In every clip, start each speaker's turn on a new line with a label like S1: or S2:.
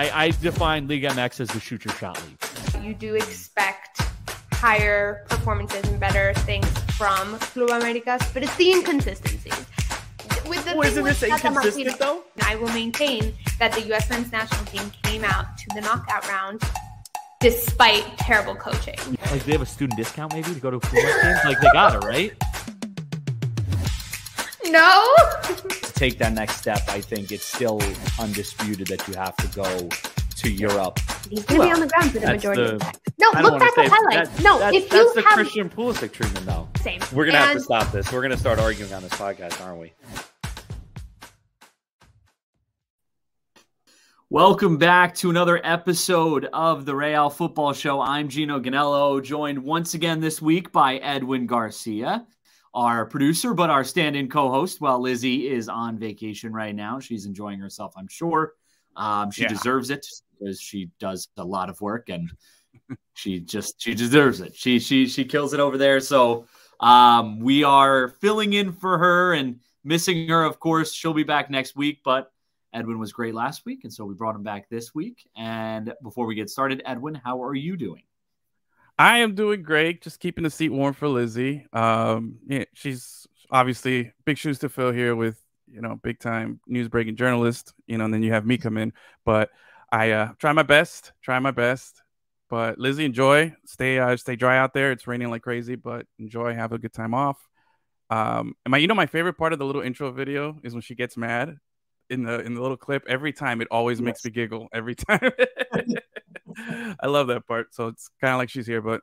S1: I, I define League MX as the shoot your shot league.
S2: You do expect higher performances and better things from Club Americas, but it's the inconsistencies. With the
S1: Oh,
S2: thing
S1: isn't
S2: with
S1: this inconsistent,
S2: Martino,
S1: though?
S2: I will maintain that the U.S. men's national team came out to the knockout round despite terrible coaching.
S1: Like they have a student discount maybe to go to a Pumas game? Like they got it, right?
S2: No.
S3: to take that next step, I think it's still undisputed that you have to go to Europe.
S2: He's going to be on the ground for the
S1: That's
S2: majority
S1: the-
S2: of the time. No, look back at highlights.
S3: that-
S2: no,
S3: that-
S2: if
S1: That's
S2: you
S1: the
S2: have
S1: Christian Pulisic treatment though.
S2: same,
S3: We're gonna have to stop this. We're gonna start arguing on this podcast, aren't we? Welcome back to another episode of the Real Futbol Show. I'm Geno Gonnello, joined once again this week by Edwin Garcia, our producer, but our stand-in co-host. While Lizzie is on vacation right now, she's enjoying herself. I'm sure um, she
S1: Yeah.
S3: deserves it because she does a lot of work and she just she deserves it. She she she kills it over there. So um, we are filling in for her and missing her. Of course, she'll be back next week, but Edwin was great last week, and so we brought him back this week. And before we get started, Edwin, how are you doing?
S4: I am doing great. Just keeping the seat warm for Lizzie. Um, yeah, she's obviously big shoes to fill here with you know big time news breaking journalist. You know, and then you have me come in. But I uh, try my best. Try my best. But Lizzie, enjoy. Stay uh, stay dry out there. It's raining like crazy, but enjoy. Have a good time off. Um, and my you know my favorite part of the little intro video is when she gets mad in the in the little clip. Every time it always makes me giggle. Every time. I love that part. So it's kind of like she's here, but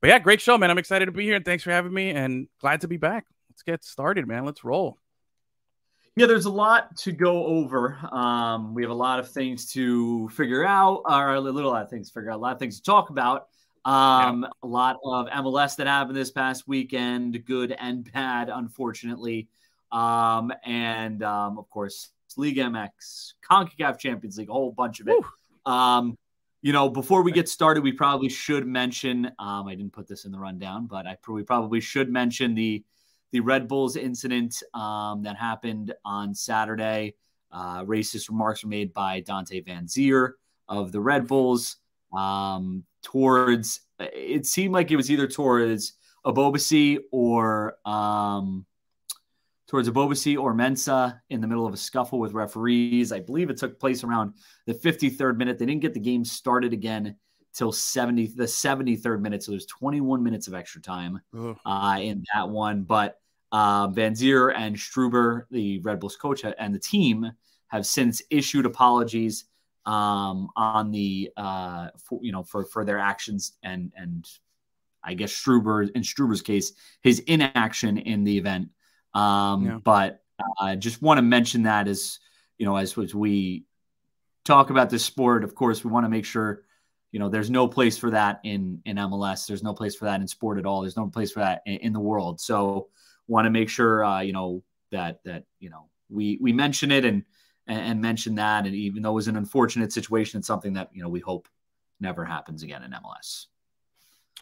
S4: but yeah, great show, man. I'm excited to be here and thanks for having me and glad to be back. Let's get started, man. Let's roll.
S3: Yeah, there's a lot to go over. Um, we have a lot of things to figure out, or a little lot of things to figure out, a lot of things to talk about. Um, A lot of MLS that happened this past weekend, good and bad, unfortunately. Um, and um, of course, League MX, CONCACAF Champions League, a whole bunch of it. Um, you know, before we get started, we probably should mention. Um, I didn't put this in the rundown, but I we probably should mention the the Red Bulls incident um, that happened on Saturday. Uh, racist remarks were made by Dante Vanzeir of the Red Bulls um, towards. It seemed like it was either towards Ebobisse or um, towards Ebobisse or Mensah in the middle of a scuffle with referees. I believe it took place around the 53rd minute. They didn't get the game started again till 70 the 73rd minute. So there's 21 minutes of extra time uh, in that one. But uh, Vanzeir and Struber, the Red Bulls coach and the team, have since issued apologies um, on the uh, for, you know for for their actions and and I guess Struber in Struber's case his inaction in the event. Um,
S4: Yeah.
S3: But I just want to mention that as you know as, as we talk about this sport, of course, we want to make sure you know there's no place for that in in MLS. There's no place for that in sport at all. There's no place for that in, in the world. So want to make sure uh, you know that that you know we we mention it and and, and mention that. And even though it was an unfortunate situation, it's something that you know we hope never happens again in MLS.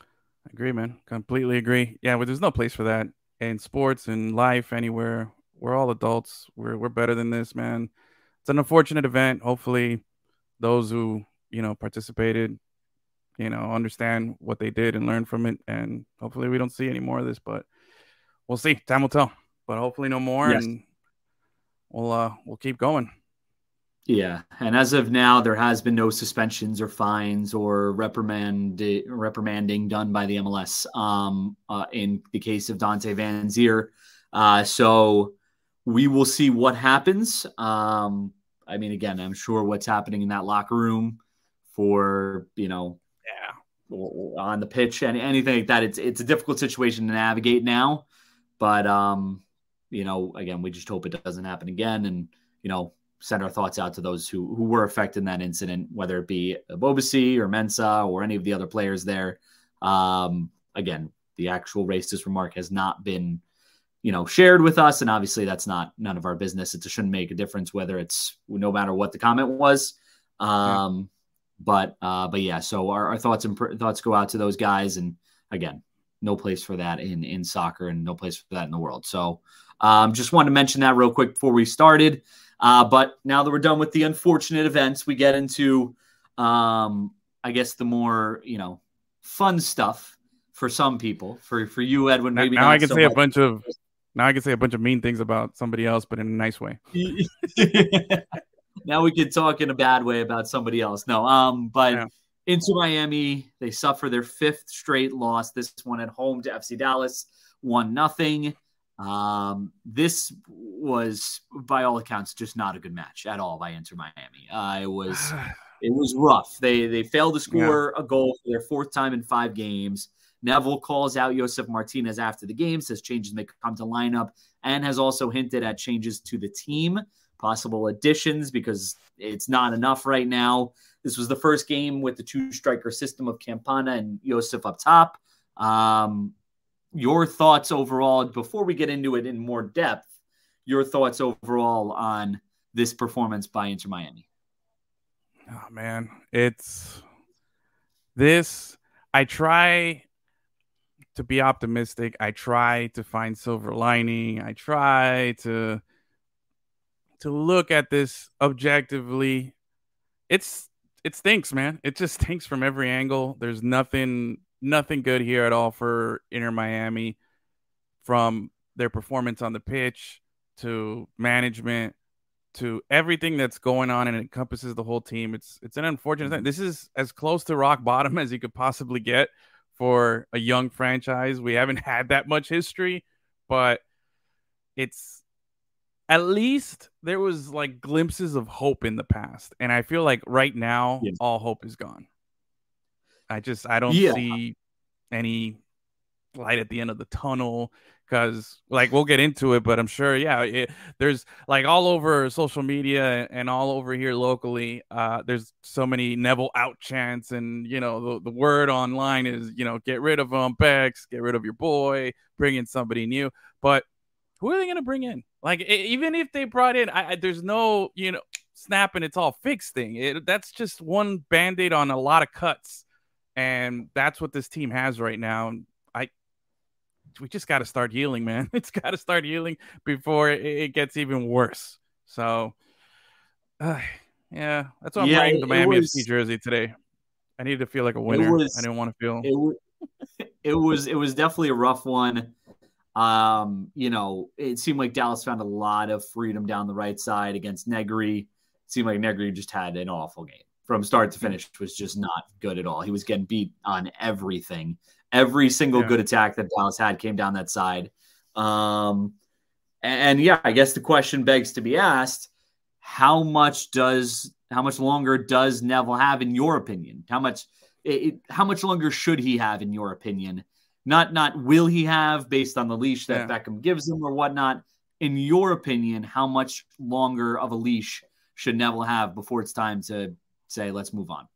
S4: I agree, man. Completely agree. Yeah, well, there's no place for that in sports and life anywhere. We're all adults. We're we're better than this, man. It's an unfortunate event. Hopefully, those who you know participated, you know, understand what they did and learn from it. And hopefully, we don't see any more of this. But we'll see. Time will tell. But hopefully, no more.
S3: Yes.
S4: And we'll uh we'll keep going.
S3: Yeah, and as of now, there has been no suspensions or fines or reprimand reprimanding done by the MLS um, uh, in the case of Dante Vanzeir. Uh, so we will see what happens. Um, I mean, again, I'm sure what's happening in that locker room for you know
S4: Yeah.
S3: on the pitch and anything like that. It's it's a difficult situation to navigate now, but um, you know, again, we just hope it doesn't happen again, and you know, send our thoughts out to those who who were affected in that incident, whether it be Ebobisse or Mensah or any of the other players there. Um, again, the actual racist remark has not been, you know, shared with us, and obviously that's not none of our business. It shouldn't make a difference whether it's no matter what the comment was. Um, yeah. But uh, but yeah, so our, our thoughts and pr- thoughts go out to those guys, and again, no place for that in in soccer, and no place for that in the world. So um, just wanted to mention that real quick before we started. Uh, but now that we're done with the unfortunate events, we get into, um, I guess, the more you know, fun stuff for some people. For for you, Edwin, maybe
S4: now, I can
S3: so
S4: say
S3: much.
S4: a bunch of now I can say a bunch of mean things about somebody else, but in a nice way.
S3: now we can talk in a bad way about somebody else. No, um, but yeah. Inter Miami, they suffer their fifth straight loss. This one at home to FC Dallas, one nothing. Um, this was, by all accounts, just not a good match at all by Inter Miami. Uh, it was, it was rough. They they failed to score yeah. a goal for their fourth time in five games. Neville calls out Josef Martinez after the game, says changes may come to lineup, and has also hinted at changes to the team, possible additions because it's not enough right now. This was the first game with the two striker system of Campana and Josef up top. Um, your thoughts overall before we get into it in more depth your thoughts overall on this performance by inter miami?
S4: Oh man it's this i try to be optimistic. I try to find silver lining. I try to to look at this objectively. It's it stinks man. It just stinks from every angle. There's nothing nothing good here at all for Inter Miami from their performance on the pitch to management to everything that's going on and it encompasses the whole team. It's it's an unfortunate thing. This is as close to rock bottom as you could possibly get for a young franchise. We haven't had that much history, but it's at least there was like glimpses of hope in the past. And I feel like right now yes. all hope is gone. I just I don't yeah. see any light at the end of the tunnel because like we'll get into it but i'm sure yeah it, there's like all over social media and all over here locally uh there's so many neville out chants and you know the, the word online is you know get rid of them bex get rid of your boy bring in somebody new but who are they going to bring in? Like even if they brought in I, I, there's no you know snap and it's all fixed thing. It, that's just one band-aid on a lot of cuts and that's what this team has right now. I we just got to start healing, man. It's got to start healing before it, it, gets even worse. So, uh, yeah, that's why I'm wearing the Miami was, FC jersey today. I needed to feel like a winner. Was, I didn't want to feel.
S3: It was, it was it was definitely a rough one. Um, you know, it seemed like Dallas found a lot of freedom down the right side against Negri. It seemed like Negri just had an awful game from start to finish was just not good at all. He was getting beat on everything. Every single yeah. good attack that Dallas had came down that side. Um, and, and, yeah, I guess the question begs to be asked: How much does how much longer does Neville have, in your opinion? How much it, how much longer should he have, in your opinion? Not not will he have based on the leash that yeah. Beckham gives him or whatnot. In your opinion, how much longer of a leash should Neville have before it's time to say, let's move on.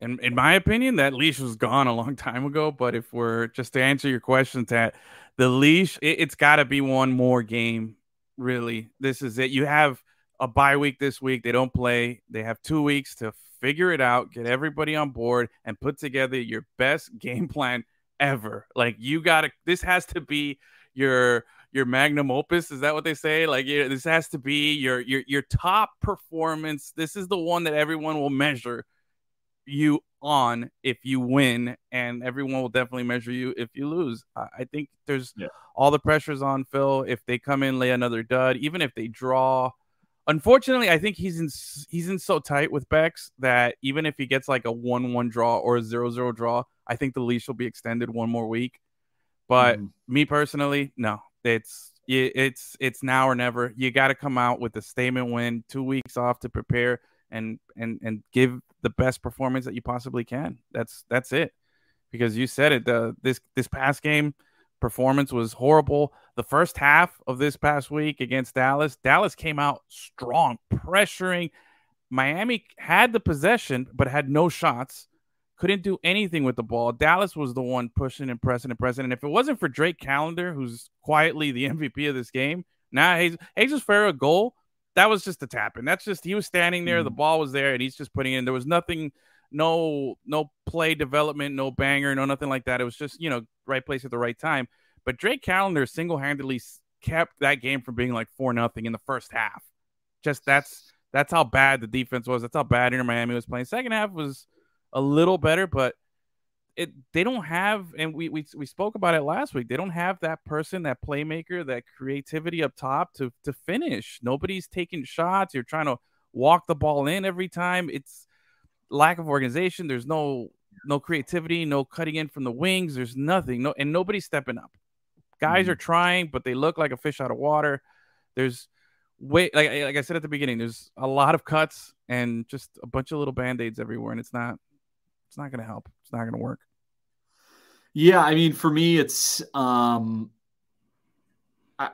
S4: In, in my opinion, that leash was gone a long time ago. But if we're just to answer your question, that the leash, it, it's got to be one more game. Really, this is it. You have a bye week this week. They don't play. They have two weeks to figure it out, get everybody on board, and put together your best game plan ever. Like you got to. This has to be your your magnum opus is that what they say? Like you this has to be your your your top performance. This is the one that everyone will measure you on if you win and everyone will definitely measure you if you lose. I, I think there's yeah. all the pressures on phil. If they come in lay another dud even if they draw. Unfortunately i think he's in he's in so tight with bex that even if he gets like a 1-1 draw or a 0-0 draw i think the leash will be extended one more week. But mm. me personally no it's it's it's now or never. You got to come out with a statement win, two weeks off to prepare and and and give the best performance that you possibly can. That's that's it. Because you said it. The this this past game performance was horrible. The first half of this past week against Dallas, Dallas came out strong, pressuring. Miami had the possession, but had no shots. Couldn't do anything with the ball. Dallas was the one pushing and pressing and pressing. And if it wasn't for Drake Callender, who's quietly the MVP of this game, now nah, Jesus Ferreira goal, that was just a tap And That's just he was standing there, mm. the ball was there, and he's just putting in. There was nothing, no, no play development, no banger, no nothing like that. It was just you know right place at the right time. But Drake Callender single handedly kept that game from being like four nothing in the first half. Just that's that's how bad the defense was. That's how bad Inter Miami was playing. Second half was a little better, but it they don't have and we, we we spoke about it last week. They don't have that person, that playmaker, that creativity up top to to finish. Nobody's taking shots. You're trying to walk the ball in every time. It's lack of organization. There's no no creativity, no cutting in from the wings. There's nothing. No and nobody's stepping up. Guys mm-hmm. are trying, but they look like a fish out of water. There's wait like like I said at the beginning, there's a lot of cuts and just a bunch of little band-aids everywhere, and it's not it's not gonna help. It's not gonna work.
S3: Yeah, I mean, for me, it's um, I,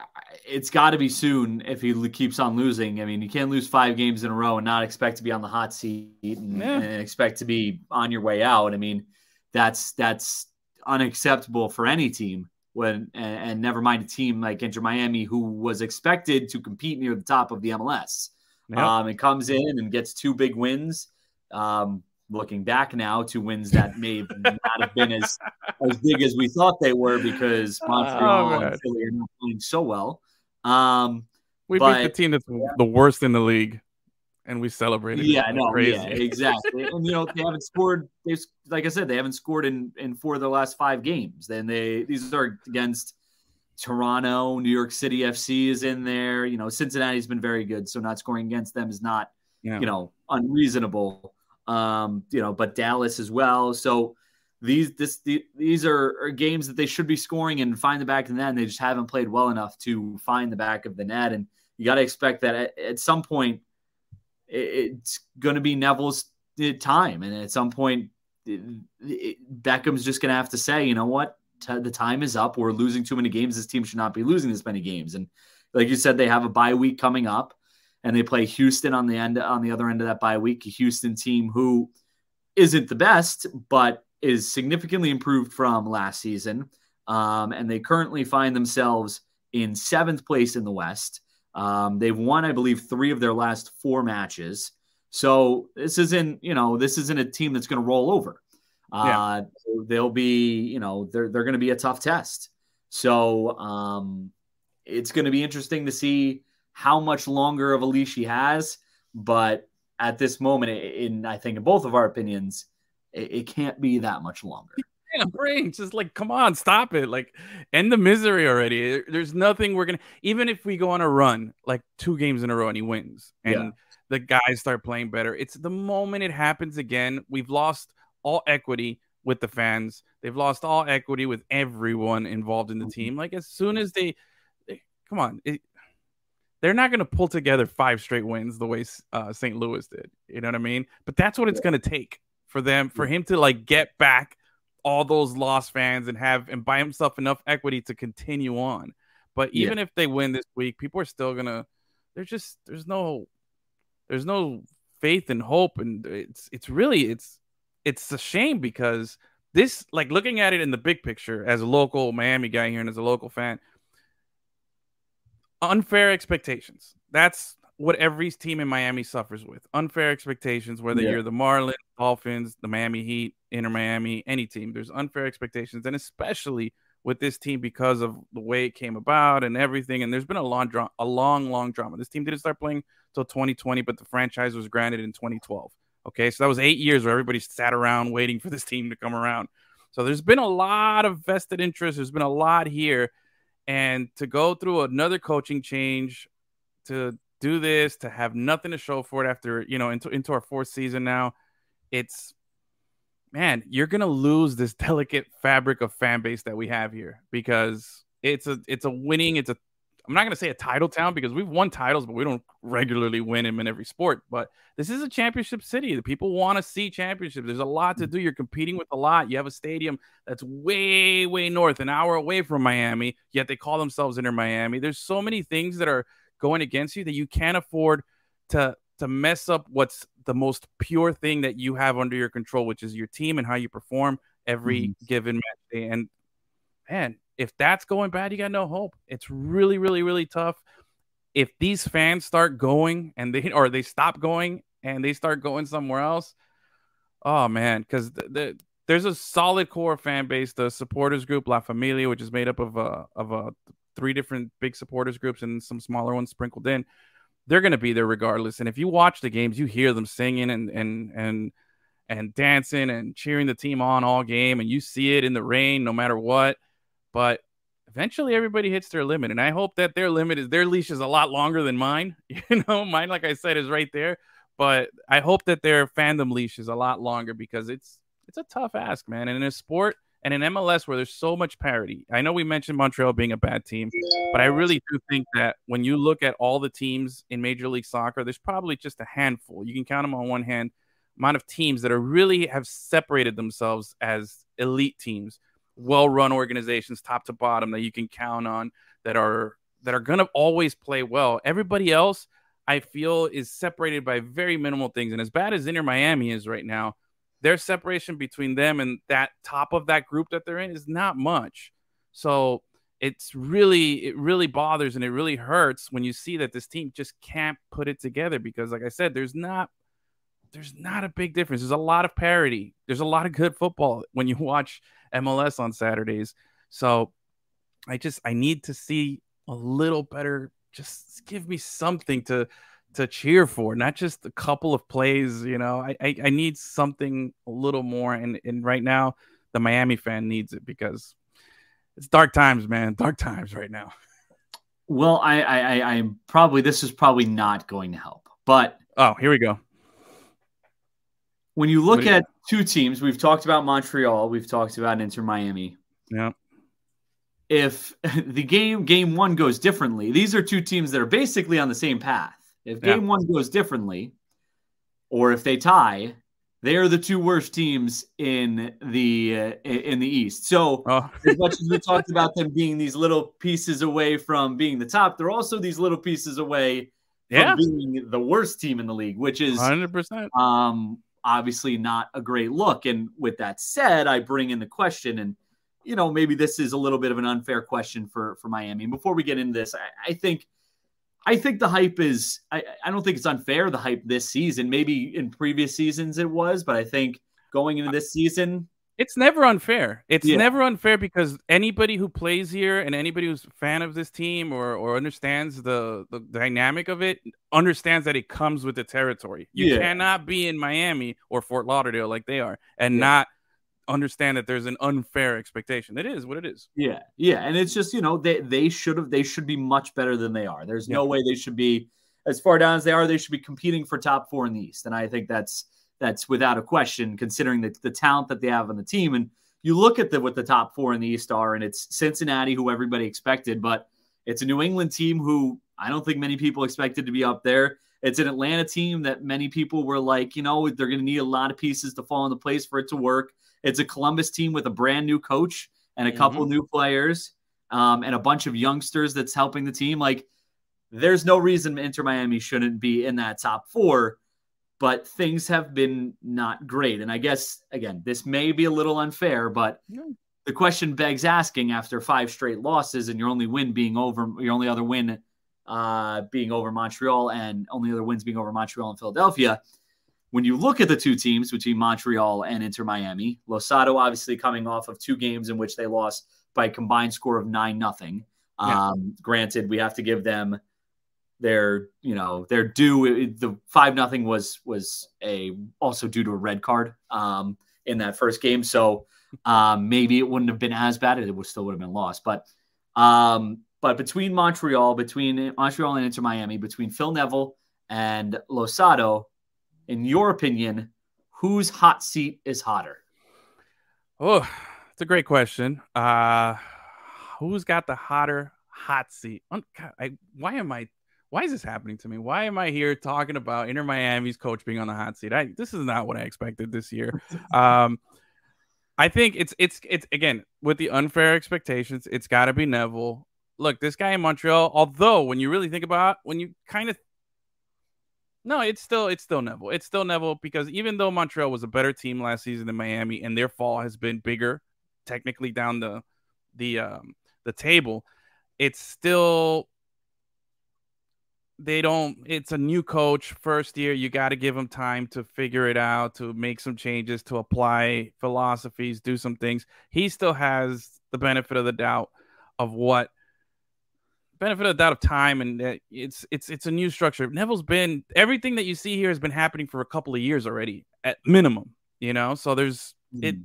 S3: it's got to be soon if he keeps on losing. I mean, you can't lose five games in a row and not expect to be on the hot seat and, yeah. and expect to be on your way out. I mean, that's that's unacceptable for any team. When and, and never mind a team like Inter Miami who was expected to compete near the top of the MLS. Yep. Um, it comes in and gets two big wins. Um, looking back now to wins that may not have been as as big as we thought they were because oh, Montreal oh, and Philly are not playing so well. Um,
S4: we but, beat the team that's yeah. the worst in the league, and we celebrated.
S3: Yeah, no, crazy. yeah, exactly. and you know they haven't scored. They like I said, they haven't scored in in four of the last five games. Then they these are against. Toronto, New York City FC is in there. You know, Cincinnati's been very good, so not scoring against them is not, yeah. you know, unreasonable um, you know, but Dallas as well. So these this the, these are, are, games that they should be scoring and find the back of the net, and they just haven't played well enough to find the back of the net. And you got to expect that at, at, some point it, it's going to be Neville's uh, time, and at some point it, Beckham's just going to have to say, you know what, the time is up. We're losing too many games. This team should not be losing this many games. And like you said, they have a bye week coming up and they play Houston on the end on the other end of that bye week. A Houston team who isn't the best, but is significantly improved from last season. Um, and they currently find themselves in seventh place in the West. Um, they've won, I believe, three of their last four matches. So this isn't, you know, this isn't a team that's going to roll over. Uh, yeah. They'll be, you know, they're they're going to be a tough test. So um, it's going to be interesting to see how much longer of a leash he has. But at this moment, in I think in both of our opinions, it, it can't be that much longer.
S4: Yeah, brain, just like come on, stop it! Like end the misery already. There's nothing we're gonna. Even if we go on a run, like two games in a row, and he wins, and yeah. the guys start playing better. It's the moment it happens again. We've lost all equity with the fans. They've lost all equity with everyone involved in the mm-hmm. team. Like as soon as they, they come on, it, they're not going to pull together five straight wins the way uh, St. Louis did. You know what I mean? But that's what it's going to take for them, for him to like get back all those lost fans and have and buy himself enough equity to continue on. But even yeah. if they win this week, people are still gonna. There's just there's no there's no faith and hope, and it's it's really it's it's a shame because this like looking at it in the big picture as a local Miami guy here and as a local fan, unfair expectations. That's what every team in Miami suffers with. Unfair expectations, whether yeah. you're the Marlins, Dolphins, the Miami Heat, Inter Miami, any team, there's unfair expectations. And especially with this team because of the way it came about and everything. And there's been a long drama, a long, long drama. This team didn't start playing till 2020, but the franchise was granted in 2012. Okay. So that was eight years where everybody sat around waiting for this team to come around. So there's been a lot of vested interest. There's been a lot here and to go through another coaching change to do this to have nothing to show for it after you know into, into our fourth season now it's man you're gonna lose this delicate fabric of fan base that we have here because it's a it's a winning it's a I'm not going to say a title town because we've won titles, but we don't regularly win them in every sport. But this is a championship city. The people want to see championships. There's a lot to do. You're competing with a lot. You have a stadium that's way, way north, an hour away from Miami, yet they call themselves Inter Miami. There's so many things that are going against you that you can't afford to to mess up what's the most pure thing that you have under your control, which is your team and how you perform every mm-hmm. given match day. And man, if that's going bad, you got no hope. It's really, really, really tough. If these fans start going and they or they stop going and they start going somewhere else, oh man, because the, the, there's a solid core fan base, the supporters group La Familia, which is made up of uh, of uh, three different big supporters groups and some smaller ones sprinkled in. They're going to be there regardless. And if you watch the games, you hear them singing and and and and dancing and cheering the team on all game, and you see it in the rain, no matter what but eventually everybody hits their limit and i hope that their limit is their leash is a lot longer than mine you know mine like i said is right there but i hope that their fandom leash is a lot longer because it's it's a tough ask man and in a sport and in mls where there's so much parity i know we mentioned montreal being a bad team but i really do think that when you look at all the teams in major league soccer there's probably just a handful. You can count them on one hand amount of teams that are really have separated themselves as elite teams well-run organizations, top to bottom, that you can count on that are that are going to always play well. Everybody else, I feel, is separated by very minimal things. And as bad as Inter Miami is right now, their separation between them and that top of that group that they're in is not much. So it's really it really bothers and it really hurts when you see that this team just can't put it together because like I said there's not there's not a big difference. There's a lot of parity. There's a lot of good football when you watch MLS on Saturdays. So I just I need to see a little better. Just give me something to to cheer for, not just a couple of plays. You know, I I, I need something a little more. And and right now, the Miami fan needs it because it's dark times, man. Dark times right now.
S3: Well, I I I'm probably this is probably not going to help, but
S4: oh, here we go
S3: when you look at two teams, we've talked about Montreal, we've talked about Inter Miami.
S4: Yeah.
S3: If the game game one goes differently, these are two teams that are basically on the same path. If game yeah. one goes differently, or if they tie, they are the two worst teams in the uh, in the East. So oh. as much as we talked about them being these little pieces away from being the top, they're also these little pieces away yeah. from being the worst team in the league, which is
S4: 100%.
S3: Um, obviously not a great look. And with that said, I bring in the question, and you know, maybe this is a little bit of an unfair question for for Miami. And before we get into this, I, I think I think the hype is I, I don't think it's unfair the hype this season. Maybe in previous seasons it was, but I think going into this season,
S4: it's never unfair. It's yeah. never unfair because anybody who plays here and anybody who's a fan of this team or or understands the the dynamic of it understands that it comes with the territory. You yeah. cannot be in Miami or Fort Lauderdale like they are and yeah. not understand that there's an unfair expectation. It is what it is.
S3: Yeah. Yeah, and it's just, you know, they they should have they should be much better than they are. There's no way they should be as far down as they are, they should be competing for top 4 in the East. And I think that's that's without a question, considering the, the talent that they have on the team. And you look at the what the top four in the East are, and it's Cincinnati, who everybody expected, but it's a New England team who I don't think many people expected to be up there. It's an Atlanta team that many people were like, you know, they're going to need a lot of pieces to fall into place for it to work. It's a Columbus team with a brand new coach and a couple mm-hmm. new players um, and a bunch of youngsters that's helping the team. Like, there's no reason Inter Miami shouldn't be in that top four but things have been not great. And I guess, again, this may be a little unfair, but the question begs asking after five straight losses and your only win being over, your only other win uh, being over Montreal and only other wins being over Montreal and Philadelphia. When you look at the two teams between Montreal and Inter Miami, Losada obviously coming off of two games in which they lost by a combined score of nine nothing. Yeah. Um, granted, we have to give them they're you know they're due the five nothing was was a also due to a red card um in that first game so um maybe it wouldn't have been as bad it would still would have been lost but um but between montreal between montreal and inter miami between phil neville and losada in your opinion whose hot seat is hotter
S4: oh it's a great question uh who's got the hotter hot seat. God, I, why am I? Why is this happening to me? Why am I here talking about Inter Miami's coach being on the hot seat? I this is not what I expected this year. Um, I think it's it's it's again with the unfair expectations. It's got to be Neville. Look, this guy in Montreal. Although when you really think about when you kind of no, it's still it's still Neville. It's still Neville because even though Montreal was a better team last season than Miami, and their fall has been bigger, technically down the the um the table, it's still they don't it's a new coach first year you got to give them time to figure it out to make some changes to apply philosophies do some things. He still has the benefit of the doubt of what benefit of the doubt of time and it's it's it's a new structure. Neville's been everything that you see here has been happening for a couple of years already at minimum you know? So there's mm. it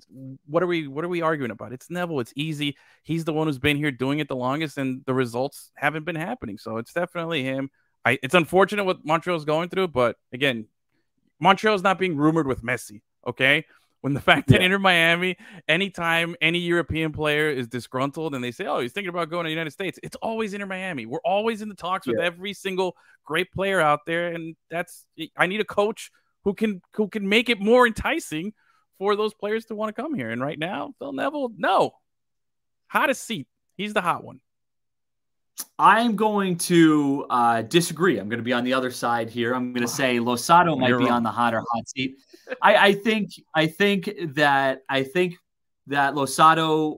S4: what are we what are we arguing about? It's neville it's easy. He's the one who's been here doing it the longest and the results haven't been happening. So it's definitely him I, it's unfortunate what Montreal's going through, but again, Montreal's not being rumored with Messi. Okay. When the fact that yeah. Inter Miami, anytime any European player is disgruntled and they say, oh, he's thinking about going to the United States, it's always Inter Miami. We're always in the talks yeah. with every single great player out there. And that's, I need a coach who can, who can make it more enticing for those players to want to come here. And right now, Phil Neville, no. Hottest seat. He's the hot one.
S3: I'm going to uh, disagree. I'm going to be on the other side here. I'm going to say Losada might You're be wrong. on the hotter hot seat. I, I, think I think that I think that Losada.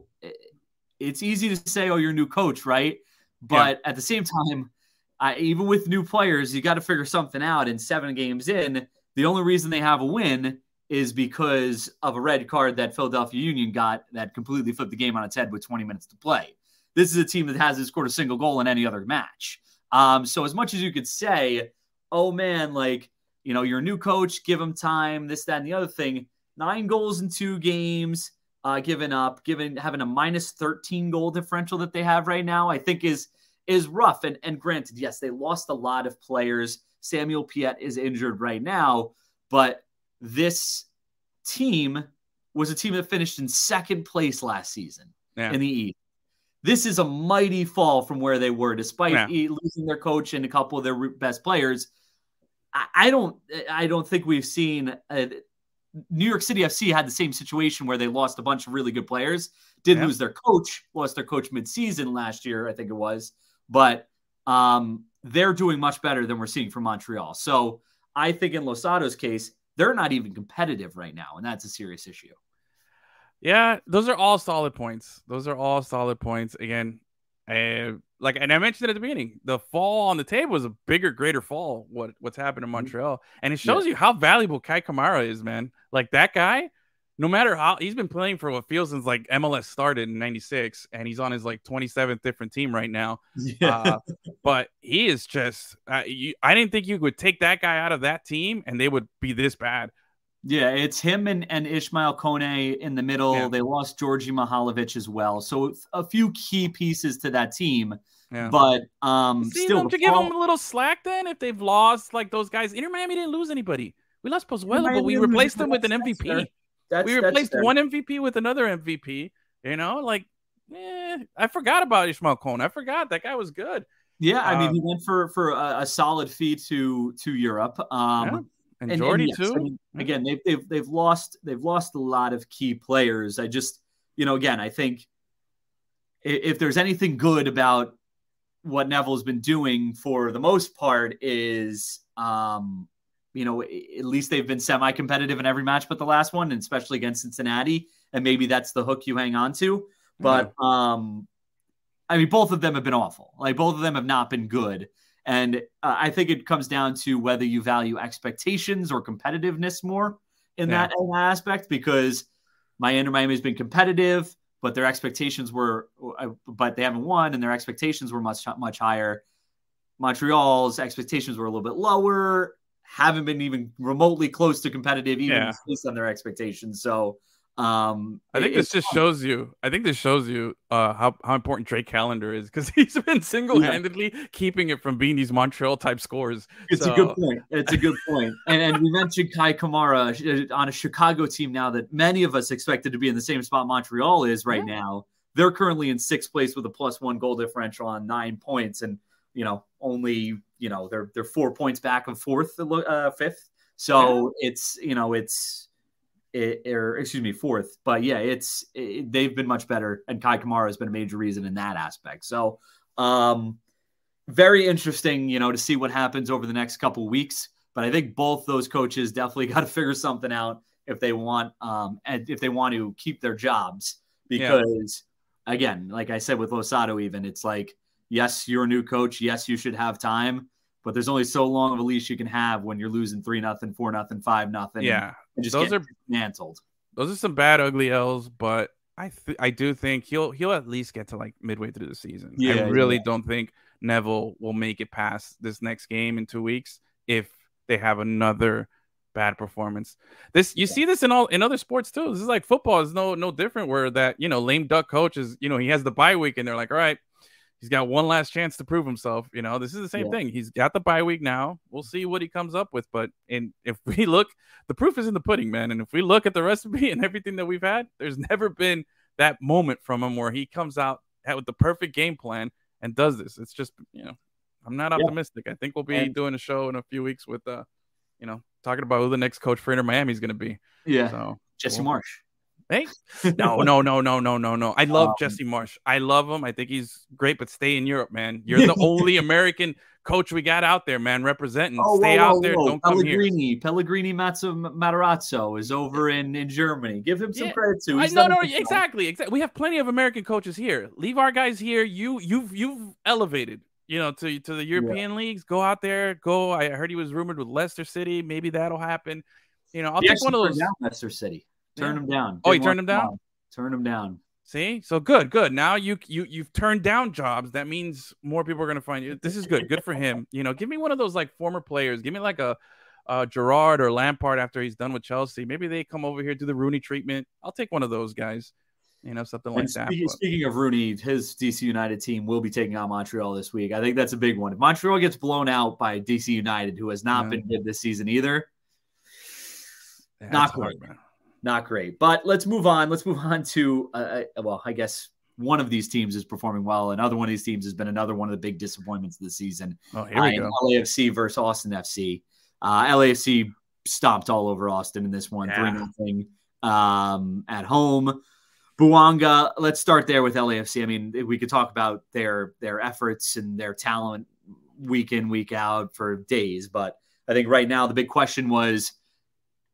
S3: It's easy to say, "Oh, you're a new coach, right?" But yeah. at the same time, I, even with new players, you got to figure something out. And seven games in, the only reason they have a win is because of a red card that Philadelphia Union got that completely flipped the game on its head with 20 minutes to play. This is a team that hasn't scored a single goal in any other match. Um, so as much as you could say, oh man, like, you know, your new coach, give him time, this, that, and the other thing. Nine goals in two games, uh, given up, given having a minus 13 goal differential that they have right now, I think is is rough. And and granted, yes, they lost a lot of players. Samuel Piette is injured right now, but this team was a team that finished in second place last season yeah. in the East this is a mighty fall from where they were, despite yeah. losing their coach and a couple of their best players. I, don't, I don't think we've seen. Uh, New York City FC had the same situation where they lost a bunch of really good players, did yeah. lose their coach, lost their coach mid-season last year, I think it was, but um, they're doing much better than we're seeing from Montreal. So I think in Losada's case, they're not even competitive right now, and that's a serious issue.
S4: Yeah, those are all solid points. Those are all solid points. Again, I, like, and I mentioned it at the beginning, the fall on the table is a bigger, greater fall. What what's happened in mm-hmm. Montreal, and it shows yeah. you how valuable Kei Kamara is, man. Like that guy, no matter how he's been playing for what feels since like MLS started in '96, and he's on his like 27th different team right now. Yeah. Uh, but he is just, uh, you, I didn't think you would take that guy out of that team, and they would be this bad.
S3: Yeah, it's him and, and Ishmael Kone in the middle. Yeah. They lost Djordje Mihailovic as well. So a few key pieces to that team. Yeah. But um
S4: See, still to give them a little slack then if they've lost like those guys. Inter Miami didn't lose anybody. We lost Pozuelo, but we replaced them with an MVP. That's, we replaced one MVP with another MVP. You know, like eh, I forgot about Ishmael Kone. I forgot that guy was good.
S3: Yeah, I mean, he um, went for for a, a, solid fee to to Europe. Um,
S4: and, and Jordy and yes, too. I mean,
S3: again, they've, they've they've lost they've lost a lot of key players. I just you know again I think if, there's anything good about what Neville's been doing for the most part is um you know at least they've been semi-competitive in every match but the last one and especially against Cincinnati and maybe that's the hook you hang on to but um I mean both of them have been awful like both of them have not been good and uh, I think it comes down to whether you value expectations or competitiveness more in, yeah. that, in that aspect because Miami Miami has been competitive, but their expectations were, uh, but they haven't won, and their expectations were much much higher. Montreal's expectations were a little bit lower, haven't been even remotely close to competitive, even yeah. based on their expectations. So um,
S4: I think this just fun. shows you. I think this shows you uh, how how important Drake Callender is because he's been single handedly yeah. keeping it from being these Montreal type scores.
S3: It's so. a good point. It's a good point. and and we mentioned Kei Kamara uh, on a Chicago team now that many of us expected to be in the same spot Montreal is right yeah. now. they're currently in sixth place with a plus one goal differential on nine points, and you know only you know they're they're four points back of fourth, uh, fifth. So yeah. it's you know it's it, or excuse me fourth, but yeah, it's it, they've been much better, and Kei Kamara has been a major reason in that aspect. So um, very interesting, you know, to see what happens over the next couple weeks. But I think both those coaches definitely got to figure something out if they want um and if they want to keep their jobs because yeah. again, like I said with Losada, even it's like yes, you're a new coach. Yes, you should have time, but there's only so long of a leash you can have when you're losing three nothing, four nothing, five nothing.
S4: Yeah,
S3: those are mantled.
S4: Those are some bad, ugly L's, but I th- I do think he'll he'll at least get to like midway through the season. Yeah, I really yeah. don't think Neville will make it past this next game in two weeks if they have another bad performance. This you see this in all in other sports too. This is like football is no no different where that you know lame duck coach is you know he has the bye week and they're like all right he's got one last chance to prove himself. You know this is the same yeah. thing. He's got the bye week now. We'll see what he comes up with. But and if we look, the proof is in the pudding, man. And if we look at the recipe and everything that we've had, there's never been that moment from him where he comes out with the perfect game plan and does this. It's just you know I'm not optimistic. Yeah. I think we'll be and, doing a show in a few weeks with uh you know talking about who the next coach for Inter Miami is going to be.
S3: Yeah. So Jesse well, Marsch.
S4: Hey, no, no, no, no, no, no, no. I love um, Jesse Marsch. I love him. I think he's great, but stay in Europe, man. You're the only American coach we got out there, man, representing. Oh, stay whoa, out whoa, there. Whoa. Don't
S3: Pellegrino,
S4: come
S3: here. Pellegrino Matarazzo is over in, in Germany. Give him some yeah. credit too.
S4: I, no, no, exactly, exactly. We have plenty of American coaches here. Leave our guys here. You, you've, you've elevated you know, to to the European yeah. leagues. Go out there. Go. I heard he was rumored with Leicester City. Maybe that'll happen. You know, I'll he take one of those.
S3: Leicester City. Turn yeah. him down. Didn't
S4: oh, he turned him down.
S3: Turn him down.
S4: See, so good, good. Now you you you've turned down jobs. That means more people are going to find you. This is good. Good for him. You know, give me one of those like former players. Give me like a uh, Gerrard or Lampard after he's done with Chelsea. Maybe they come over here do the Rooney treatment. I'll take one of those guys you know, something like
S3: speaking,
S4: that.
S3: Speaking of Rooney, his DC United team will be taking on Montreal this week. I think that's a big one. If Montreal gets blown out by DC United, who has not yeah. been good this season either, that's not. Hard, not great. But let's move on. Let's move on to, uh, uh, well, I guess one of these teams is performing well. Another one of these teams has been another one of the big disappointments of the season.
S4: Oh, here we uh, go.
S3: LAFC versus Austin FC. Uh, LAFC stomped all over Austin in this one, yeah. 3 nothing um, at home. Bouanga, let's start there with LAFC. I mean, we could talk about their their efforts and their talent week in week out for days, but I think right now the big question was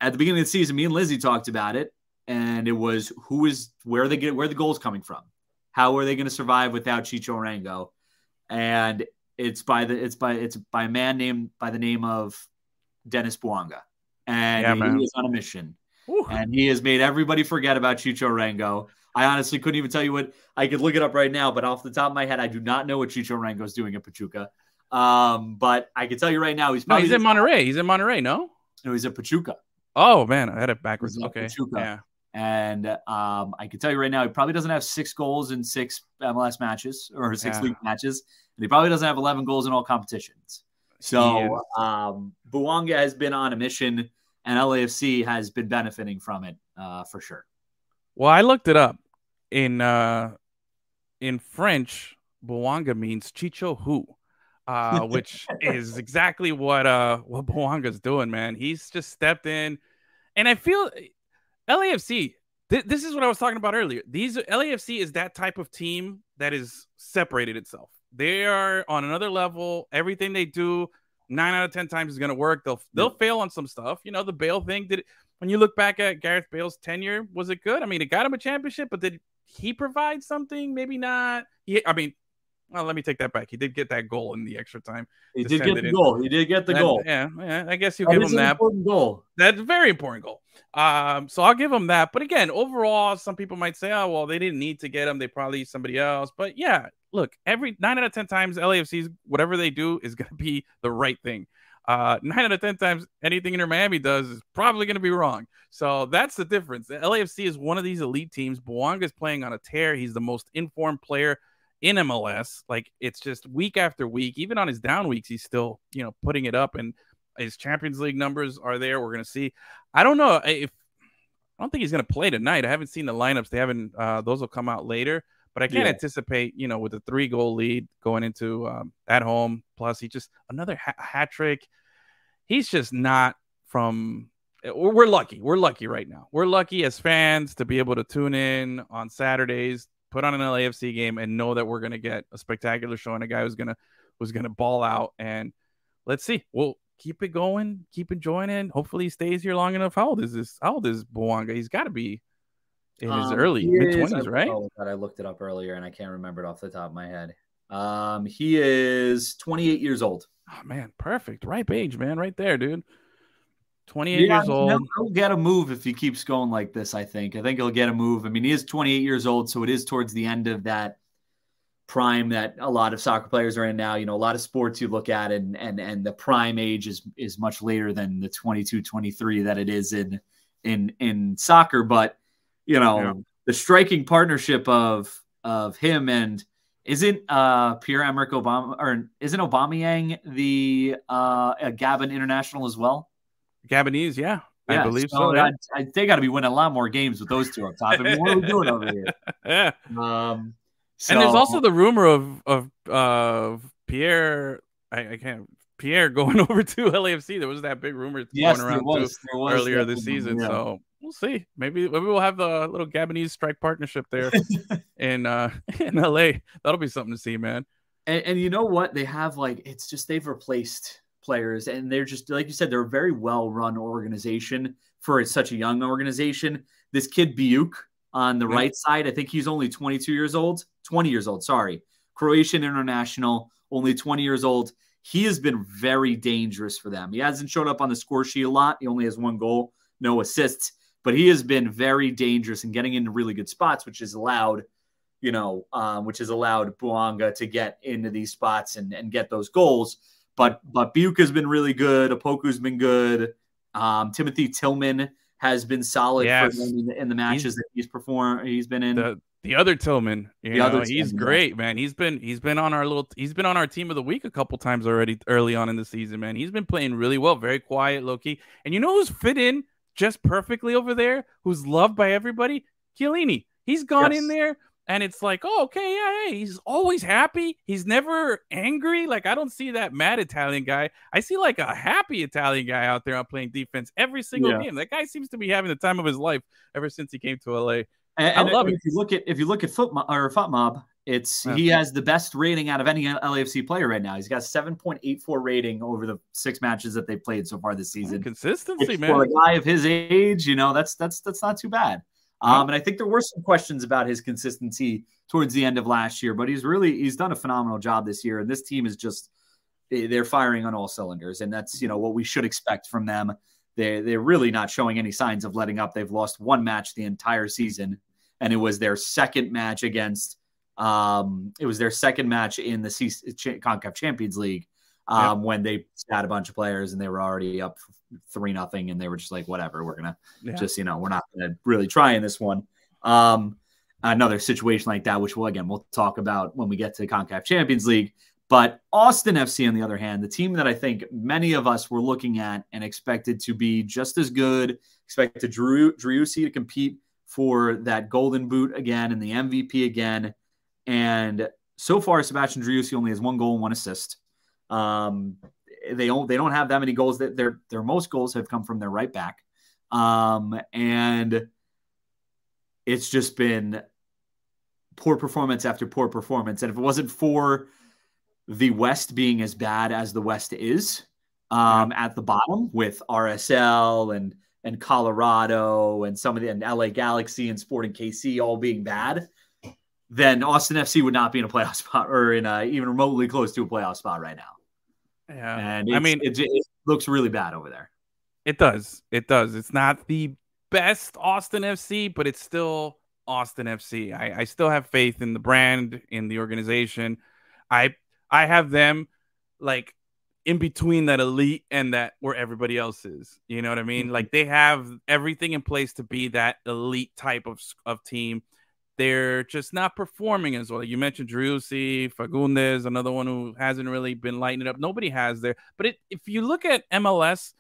S3: at the beginning of the season. Me and Lizzie talked about it, and it was who is where they get where the goals coming from, how are they going to survive without Chicho Arango, and it's by the it's by it's by a man named by the name of Dennis Bouanga, and yeah, he is on a mission. And he has made everybody forget about Chicho Arango. I honestly couldn't even tell you what I could look it up right now, but off the top of my head, I do not know what Chicho Arango is doing at Pachuca. Um, but I can tell you right now, he's
S4: no, he's in Monterrey. He's in Monterrey. No,
S3: no, he's at Pachuca.
S4: Oh man, I had it backwards. Okay,
S3: Pachuca. yeah. And um, I can tell you right now, he probably doesn't have six goals in six MLS matches or six yeah. league matches, and he probably doesn't have eleven goals in all competitions. So um, Bouanga has been on a mission and LAFC has been benefiting from it uh, for sure.
S4: Well, I looked it up in uh, in French. Bouanga means Chicho who, uh, which is exactly what uh what Bouanga's doing, man. He's just stepped in, and I feel LAFC. Th- this is what I was talking about earlier. These LAFC is that type of team that is separated itself. They are on another level. Everything they do nine out of ten times is going to work. They'll they'll yeah. fail on some stuff. You know, the Bale thing. Did when you look back at Gareth Bale's tenure, was it good? I mean, it got him a championship, but did he provide something? Maybe not. He, I mean, well, let me take that back. He did get that goal in the extra time.
S3: He did get the in. goal. He did get the
S4: that,
S3: goal.
S4: Yeah, yeah. I guess you give him that
S3: important goal.
S4: That's a very important goal. Um, so I'll give him that. But again, overall, some people might say, "Oh, well, they didn't need to get him. They probably somebody else." But yeah, look, every nine out of ten times, LAFC's whatever they do is going to be the right thing uh, nine out of 10 times anything Inter Miami does is probably going to be wrong. So that's the difference. The LAFC is one of these elite teams. Bouanga is playing on a tear. He's the most informed player in MLS. Like it's just week after week, even on his down weeks, he's still, you know, putting it up and his Champions League numbers are there. We're going to see. I don't know if I don't think he's going to play tonight. I haven't seen the lineups. They haven't, uh, those will come out later. but I can't
S3: Yeah.
S4: anticipate, you know, with a three goal lead going into um, at home. Plus, he just another ha- hat trick. He's just not from. We're we're lucky. We're lucky right now. We're lucky as fans to be able to tune in on Saturdays, put on an LAFC game, and know that we're going to get a spectacular show and a guy who's gonna who's gonna ball out. And let's see. We'll keep it going, keep enjoying it. Hopefully, he stays here long enough. How old is this? How old is Bouanga? He's got to be in his
S3: Um,
S4: early mid twenties, right?
S3: I looked it up earlier and I can't remember it off the top of my head. Um, he is 28 years old.
S4: Oh man, perfect. Ripe age, man, right there, dude. 28
S3: Yeah,
S4: years old.
S3: He'll, he'll get a move if he keeps going like this. I think. I think he'll get a move. I mean, he is 28 years old, so it is towards the end of that prime that a lot of soccer players are in now. You know, a lot of sports you look at, and and and the prime age is is much later than the 22, 23 that it is in in in soccer. But you know,
S4: Yeah.
S3: the striking partnership of of him and isn't uh Pierre Emerick Obama or isn't Aubameyang the uh a Gabon international as well?
S4: Gabonese, yeah. I believe so.
S3: I, I, they got to be winning a lot more games with those two up top. I mean, what are we doing over here?
S4: yeah.
S3: Um,
S4: and there's also the rumor of of Pierre. I, I can't. Pierre going over to LAFC. There was that big rumor
S3: yes,
S4: going around
S3: was, was
S4: earlier this season.
S3: yeah.
S4: So we'll see. Maybe maybe we'll have the little Gabonese strike partnership there in uh in LA. That'll be something to see, man.
S3: And, and you know what? They have like it's just they've replaced players, and they're just like you said, they're a very well run organization for such a young organization. This kid Biuk on the
S4: Yeah.
S3: right side, I think he's only 22 years old, 20 years old. Sorry, Croatian international, only 20 years old. He has been very dangerous for them. He hasn't shown up on the score sheet a lot. He only has one goal, no assists, but he has been very dangerous and getting into really good spots, which has allowed you know, um, which has allowed Bouanga to get into these spots and, and get those goals. But but Biuk has been really good. Opoku's been good. Um, Timothy Tillman has been solid
S4: Yes.
S3: in the, in the matches that he's performed. He's been in.
S4: The the other Tillman,
S3: The
S4: know,
S3: other
S4: he's
S3: Tillman,
S4: great, man. He's been he's been on our little he's been on our team of the week a couple times already early on in the season, man. He's been playing really well, very quiet, low key. And you know who's fit in just perfectly over there? Who's loved by everybody? Chiellini. He's gone
S3: Yes.
S4: in there and it's like, oh, okay, yeah, yeah. He's always happy. He's never angry. Like I don't see that mad Italian guy. I see like a happy Italian guy out there on playing defense every single
S3: Yeah.
S4: game. That guy seems to be having the time of his life ever since he came to LA.
S3: and,
S4: I
S3: and
S4: love
S3: if
S4: it.
S3: you look at if you look at foot Mo- or FotMob, it's
S4: Yeah.
S3: he has the best rating out of any LAFC player right now. He's got 7.84 rating over the six matches that they've played so far this season.
S4: Consistency, man.
S3: For a guy of his age, you know, that's that's that's not too bad. Um, and I think there were some questions about his consistency towards the end of last year, but he's really he's done a phenomenal job this year. And this team is just they- they're firing on all cylinders, and that's you know what we should expect from them. They they're really not showing any signs of letting up. They've lost one match the entire season, and it was their second match against. Um, it was their second match in the C- Concacaf Champions League um, when they had a bunch of players and they were already up three nothing, and they were just like, whatever, we're gonna
S4: Yeah.
S3: just you know we're not to really try in this one. Um another situation like that which we'll again we'll talk about when we get to concacaf champions league but austin fc on the other hand the team that i think many of us were looking at and expected to be just as good expected drew Driussi to compete for that golden boot again and the mvp again. And so far sebastian Driussi only has one goal and one assist um they don't they don't have that many goals. That their their most goals have come from their right back. Um, and it's just been poor performance after poor performance. And if it wasn't for the West being as bad as the West is um, at the bottom with RSL and and Colorado and some of the and LA Galaxy and Sporting KC all being bad, then Austin FC would not be in a playoff spot or in a, even remotely close to a playoff spot right now.
S4: Yeah.
S3: And
S4: I mean,
S3: it, it looks really bad over there.
S4: It does. It does. It's not the best Austin FC, but it's still Austin FC. I, I still have faith in the brand, in the organization. I I have them like in between that elite and that where everybody else is. You know what I mean? Mm-hmm. Like they have everything in place to be that elite type of of team. They're just not performing as well. You mentioned Driussi, Fagúndez, another one who hasn't really been lighting it up. Nobody has there. But it, if you look at MLS,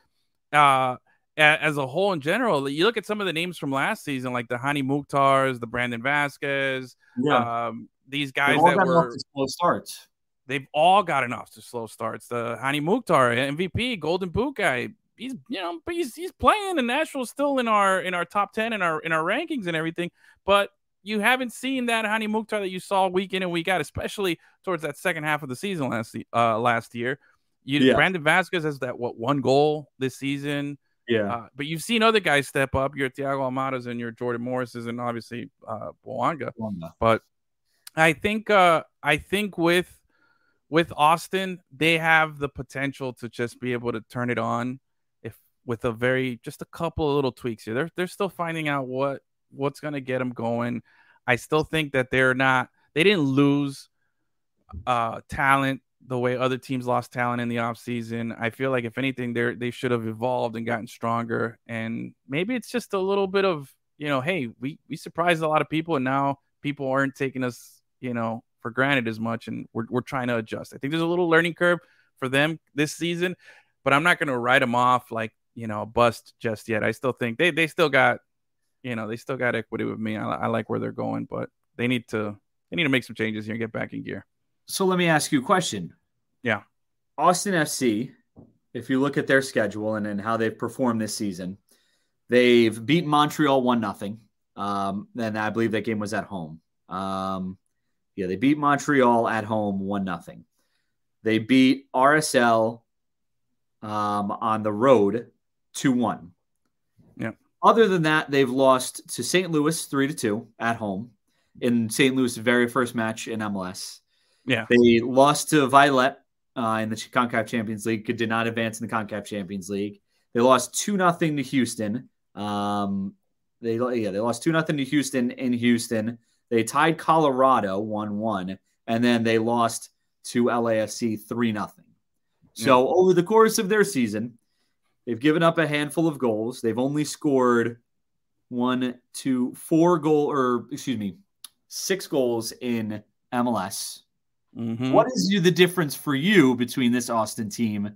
S4: uh, as a whole in general, you look at some of the names from last season, like the Hany Mukhtars, the Brandon Vazquez, yeah. um, these guys that were
S3: slow starts.
S4: They've all gotten off to slow starts. The Hany Mukhtar, MVP, Golden Boot guy, he's you know, but he's he's playing. The Nationals still in our in our top ten in our in our rankings and everything. But you haven't seen that Hany Mukhtar that you saw week in and week out, especially towards that second half of the season last uh, last year. You yeah. Brandon Vazquez has that what one goal this season.
S3: Yeah. Uh,
S4: but you've seen other guys step up. Your Thiago Almadas and your Jordan Morrises and obviously uh Bouanga. But I think uh I think with with Austin, they have the potential to just be able to turn it on if with a very just a couple of little tweaks here. They're they're still finding out what what's going to get them going. I still think that they're not they didn't lose uh talent the way other teams lost talent in the offseason. I feel like if anything, they they should have evolved and gotten stronger. And maybe it's just a little bit of you know, hey, we we surprised a lot of people, and now people aren't taking us, you know, for granted as much, and we're we're trying to adjust. I think there's a little learning curve for them this season, but I'm not going to write them off like you know a bust just yet. I still think they they still got, you know, they still got equity with me. I, I like where they're going, but they need to they need to make some changes here and get back in gear.
S3: So let me ask you a question.
S4: Yeah.
S3: Austin FC, if you look at their schedule and, and how they've performed this season, they've beaten Montreal 1 nothing. Um, and I believe that game was at home. Um, yeah, they beat Montreal at home 1 nothing. They beat RSL um, on the road 2 1. Other than that, they've lost to St. Louis 3 to 2 at home in St. Louis' very first match in MLS.
S4: Yeah.
S3: They lost to Violette uh, in the CONCACAF Champions League, did not advance in the CONCACAF Champions League. They lost 2 nothing to Houston. Um, they yeah, they lost 2 nothing to Houston in Houston. They tied Colorado 1-1 and then they lost to LAFC 3 nothing. So yeah. over the course of their season, they've given up a handful of goals. They've only scored one, two, four goal or excuse me, six goals in MLS. Mm-hmm. What is the difference for you between this Austin team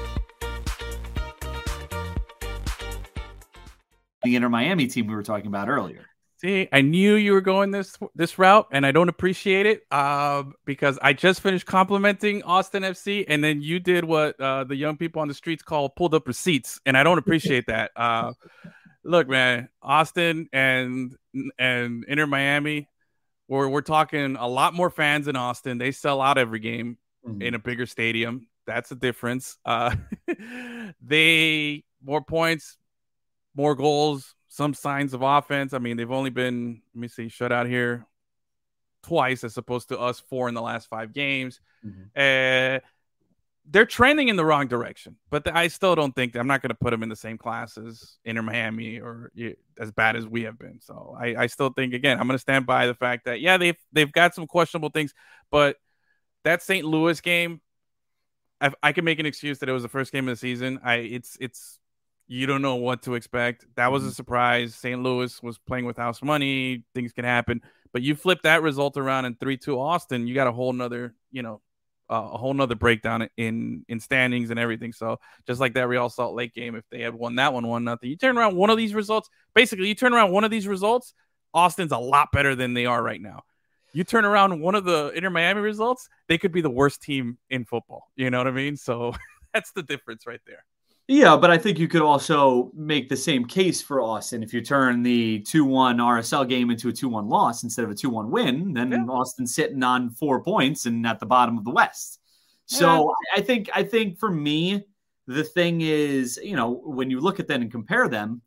S3: The Inter Miami team we were talking about earlier.
S4: See, I knew you were going this this route, and I don't appreciate it uh, because I just finished complimenting Austin FC, and then you did what uh, the young people on the streets call pulled up receipts, and I don't appreciate that. Uh, look, man, Austin and and Inter Miami, we're we're talking a lot more fans in Austin. They sell out every game mm-hmm. in a bigger stadium. That's the difference. Uh, they more points, more goals, some signs of offense. I mean, they've only been, let me see, shut out here twice as opposed to us four in the last five games. Mm-hmm. Uh, they're trending in the wrong direction, but the, I still don't think I'm not going to put them in the same class as Inter Miami or as bad as we have been. So I, I still think again I'm going to stand by the fact that yeah they've they've got some questionable things, but that St. Louis game, I, I can make an excuse that it was the first game of the season. I it's it's You don't know what to expect. That was a surprise. St. Louis was playing with house money. Things can happen. But you flip that result around in 3 2 Austin, you got a whole nother, you know, uh, a whole nother breakdown in in standings and everything. So just like that Real Salt Lake game, if they had won that one, one nothing, you turn around one of these results. Basically, you turn around one of these results, Austin's a lot better than they are right now. You turn around one of the Inter Miami results, they could be the worst team in football. You know what I mean? So that's the difference right there.
S3: Yeah, but I think you could also make the same case for Austin. If you turn the 2 1 RSL game into a 2 1 loss instead of a 2 1 win, then yeah. Austin's sitting on four points and at the bottom of the West. So yeah. I think I think for me, the thing is, you know, when you look at them and compare them,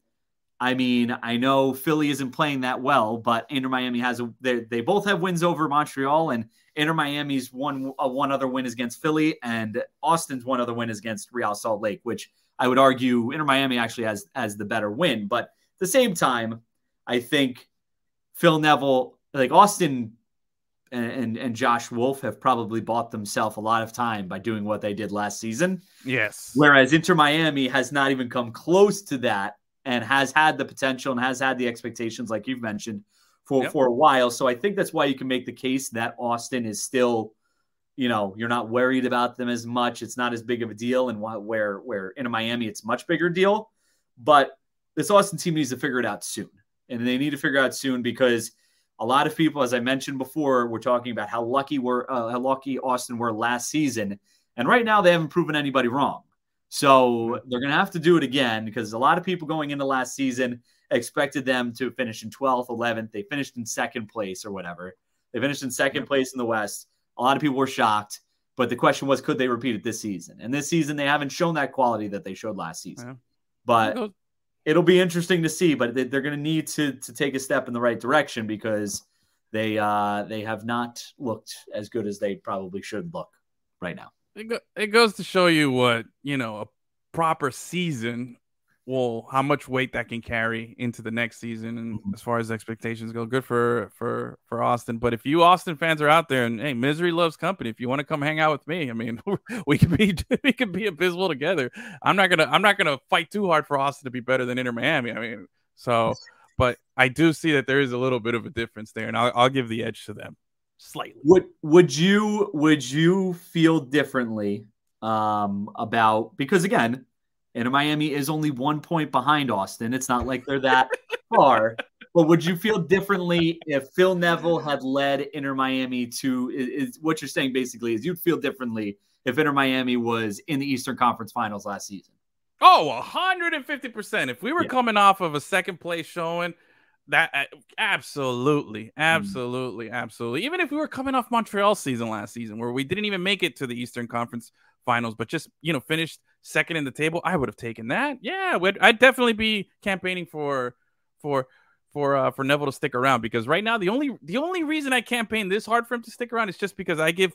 S3: I mean, I know Philly isn't playing that well, but Inter Miami has a they, they both have wins over Montreal and Inter Miami's one uh, one other win is against Philly and Austin's one other win is against Real Salt Lake, which I would argue Inter Miami actually has has the better win. But at the same time, I think Phil Neville, like Austin and, and, and Josh Wolff have probably bought themselves a lot of time by doing what they did last season.
S4: Yes.
S3: Whereas Inter Miami has not even come close to that and has had the potential and has had the expectations, like you've mentioned, for, yep. for a while. So I think that's why you can make the case that Austin is still you know you're not worried about them as much. It's not as big of a deal, and where where in Miami it's much bigger deal. But this Austin team needs to figure it out soon, and they need to figure out soon because a lot of people, as I mentioned before, were talking about how lucky were uh, how lucky Austin were last season, and right now they haven't proven anybody wrong. So they're going to have to do it again because a lot of people going into last season expected them to finish in 12th, 11th. They finished in second place or whatever. They finished in second place in the West. A lot of people were shocked, but the question was, could they repeat it this season? And this season, they haven't shown that quality that they showed last season. Yeah. But it'll be interesting to see. But they're going to need to to take a step in the right direction because they uh, they have not looked as good as they probably should look right now.
S4: It, go- it goes to show you what you know a proper season well how much weight that can carry into the next season and mm-hmm. as far as expectations go good for for for austin. But if you austin fans are out there and hey misery loves company if you want to come hang out with me i mean we could be we could be abysmal together. I'm not gonna i'm not gonna fight too hard for austin to be better than inter miami i mean so but i do see that there is a little bit of a difference there and i'll, I'll give the edge to them slightly.
S3: Would would you would you feel differently um about because again and Miami is only one point behind Austin. It's not like they're that far. But would you feel differently if Phil Neville had led Inter Miami to? Is, is, what you're saying basically is you'd feel differently if Inter Miami was in the Eastern Conference Finals last season?
S4: Oh, 150%. If we were yeah. coming off of a second place showing, that uh, absolutely, mm-hmm. absolutely, mm. absolutely. Even if we were coming off Montreal season last season, where we didn't even make it to the Eastern Conference Finals, but just you know finished second in the table, I would have taken that. Yeah, I'd definitely be campaigning for for for uh, for Neville to stick around because right now the only the only reason I campaign this hard for him to stick around is just because I give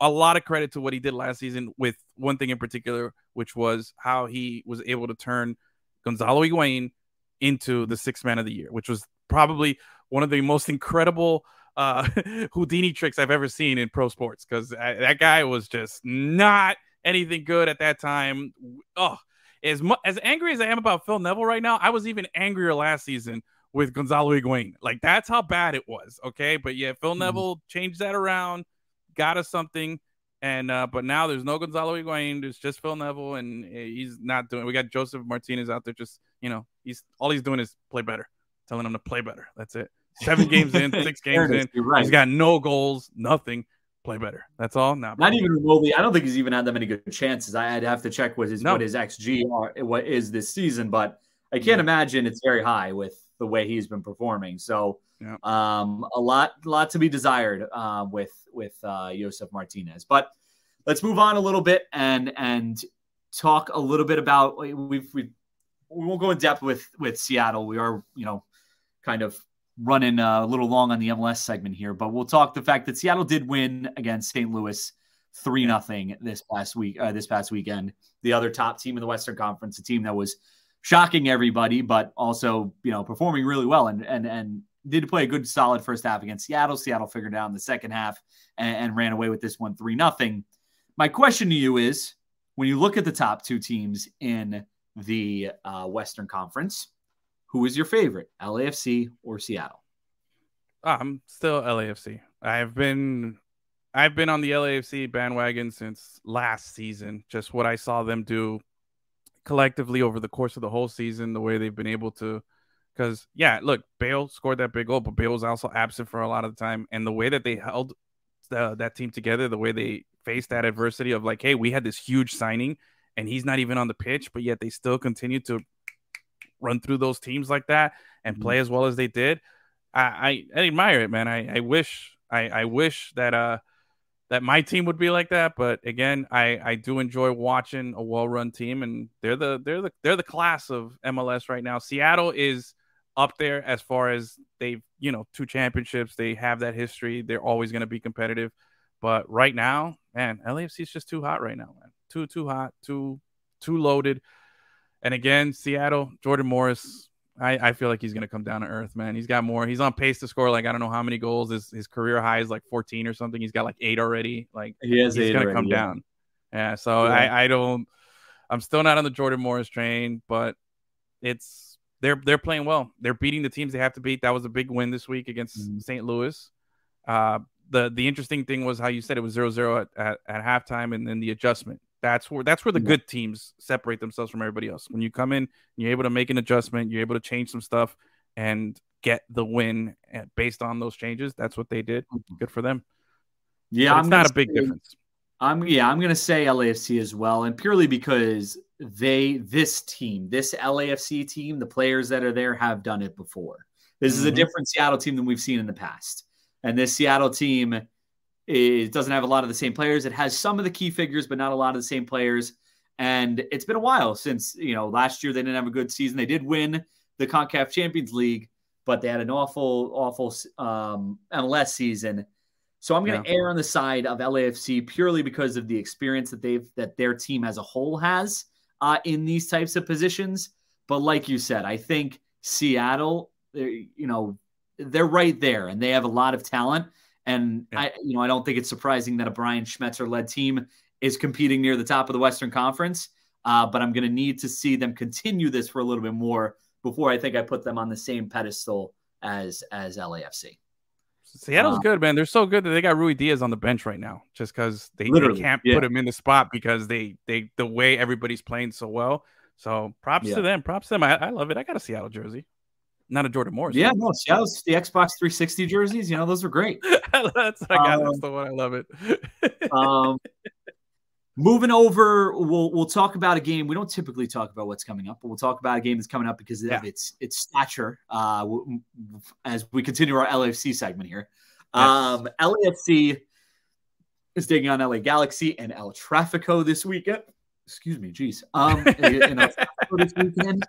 S4: a lot of credit to what he did last season with one thing in particular, which was how he was able to turn Gonzalo Higuain into the sixth man of the year, which was probably one of the most incredible uh, Houdini tricks I've ever seen in pro sports because that guy was just not – anything good at that time. Oh, as mu- as angry as I am about Phil Neville right now, I was even angrier last season with Gonzalo Higuain. Like that's how bad it was. Okay, but yeah, Phil mm-hmm. Neville changed that around, got us something, and uh, but now there's no Gonzalo Higuain. There's just Phil Neville, and eh, he's not doing. We got Josef Martinez out there. Just you know, he's all he's doing is play better, telling him to play better. That's it. Seven games in, six games in. Right. He's got no goals, nothing play better. That's all. Not,
S3: not even remotely. I don't think he's even had that many good chances. I'd have to check what his no. what his xG are, what is this season, but I can't yeah. imagine it's very high with the way he's been performing. So, yeah. um, a lot lot to be desired uh, with with uh, Josef Martinez. But let's move on a little bit and and talk a little bit about we've we we won't go in depth with with Seattle. We are you know kind of running uh, a little long on the MLS segment here, but we'll talk the fact that Seattle did win against St. Louis three nothing this past week. Uh, this past weekend, the other top team in the Western Conference, a team that was shocking everybody, but also you know performing really well and and and did play a good solid first half against Seattle. Seattle figured out in the second half and, and ran away with this one three nothing. My question to you is, when you look at the top two teams in the uh, Western Conference. Who is your favorite, LAFC or Seattle?
S4: Ah, I'm still LAFC. I've been I've been on the LAFC bandwagon since last season. Just what I saw them do collectively over the course of the whole season, the way they've been able to. Because yeah, look, Bale scored that big goal, but Bale was also absent for a lot of the time, and the way that they held the, that team together, the way they faced that adversity of like, hey, we had this huge signing, and he's not even on the pitch, but yet they still continue to run through those teams like that and mm-hmm. play as well as they did. I, I, I admire it, man. I, I wish I, I wish that uh that my team would be like that. But again, I, I do enjoy watching a well run team, and they're the they're the they're the class of MLS right now. Seattle is up there as far as they've you know two championships. They have that history. They're always going to be competitive. But right now, man, LAFC is just too hot right now, man. Too too hot, too too loaded. And again, Seattle, Jordan Morris, I, I feel like he's going to come down to earth, man. He's got more. He's on pace to score like I don't know how many goals. His his career high is like 14 or something. He's got like eight already. Like
S3: he has
S4: he's
S3: going
S4: to come
S3: yeah.
S4: down. Yeah. So yeah. I I don't. I'm still not on the Jordan Morris train, but it's they're they're playing well. They're beating the teams they have to beat. That was a big win this week against mm-hmm. St. Louis. Uh, the the interesting thing was how you said it was 0-0 at, at, at halftime and then the adjustment. That's where that's where the good teams separate themselves from everybody else. When you come in, you're able to make an adjustment, you're able to change some stuff and get the win eh, based on those changes. That's what they did. Mm-hmm. Good for them.
S3: Yeah,
S4: I'm not a big say, difference.
S3: I'm yeah, I'm gonna say LAFC as well, and purely because they this team, this LAFC team, the players that are there have done it before. This mm-hmm. is a mm-hmm. different Seattle team than we've seen in the past, and this Seattle team it doesn't have a lot of the same players. It has some of the key figures, but not a lot of the same players. And it's been a while since, you know, last year they didn't have a good season. They did win the CONCACAF Champions League, but they had an awful, awful um, MLS season. So I'm going to yeah. err on the side of LAFC purely because of the experience that they've that their team as a whole has uh, in these types of positions. But like you said, I think Seattle, you know, they're right there, and they have a lot of talent. And yeah. I, you know, I don't think it's surprising that a Brian Schmetzer led team is competing near the top of the Western Conference. Uh, but I'm going to need to see them continue this for a little bit more before I think I put them on the same pedestal as as LAFC.
S4: Seattle's um, good, man. They're so good that they got Ruidíaz on the bench right now, just because they, they, can't yeah. put him in the spot because they they the way everybody's playing so well. So props yeah. to them. Props to them. I, I love it. I got a Seattle jersey not a Jordan Morris.
S3: Yeah, no, Seattle's the Xbox 360 jerseys. You know, those are great.
S4: that's I got. Um, that's the one. I love it.
S3: um, moving over, we'll we'll talk about a game. We don't typically talk about what's coming up, but we'll talk about a game that's coming up because yeah. of its its stature. Uh, as we continue our LFC segment here, yes. um, LAFC is taking on LA Galaxy and El Trafico this weekend. Excuse me, geez. Um, in this weekend.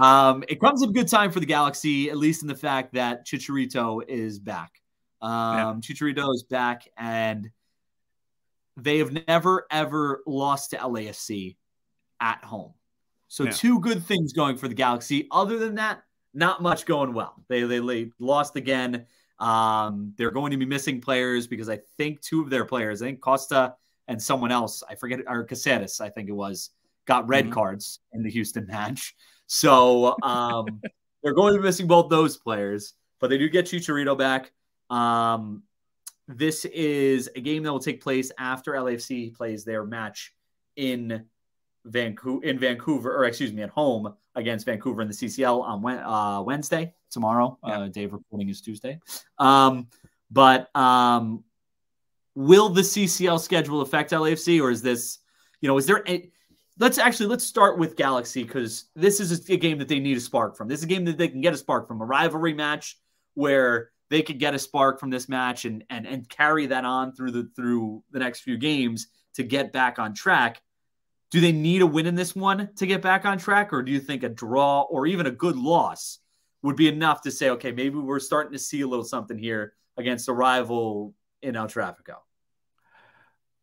S3: Um, it comes at a good time for the Galaxy, at least in the fact that Chicharito is back. Um, yeah. Chicharito is back, and they have never ever lost to LAFC at home. So yeah. two good things going for the Galaxy. Other than that, not much going well. They they, they lost again. Um, they're going to be missing players because I think two of their players, I think Costa and someone else, I forget, or Caceres, I think it was, got red mm-hmm. cards in the Houston match. So um, they're going to be missing both those players, but they do get Chicharito back. Um, this is a game that will take place after LAFC plays their match in Vancouver, in Vancouver, or excuse me, at home against Vancouver in the CCL on uh, Wednesday tomorrow. Yeah. Uh, Dave reporting is Tuesday. Um, but um, will the CCL schedule affect LAFC, or is this, you know, is there? A, let's actually let's start with Galaxy because this is a game that they need a spark from. This is a game that they can get a spark from a rivalry match where they could get a spark from this match and and and carry that on through the through the next few games to get back on track. Do they need a win in this one to get back on track, or do you think a draw or even a good loss would be enough to say, okay, maybe we're starting to see a little something here against a rival in El Trafico?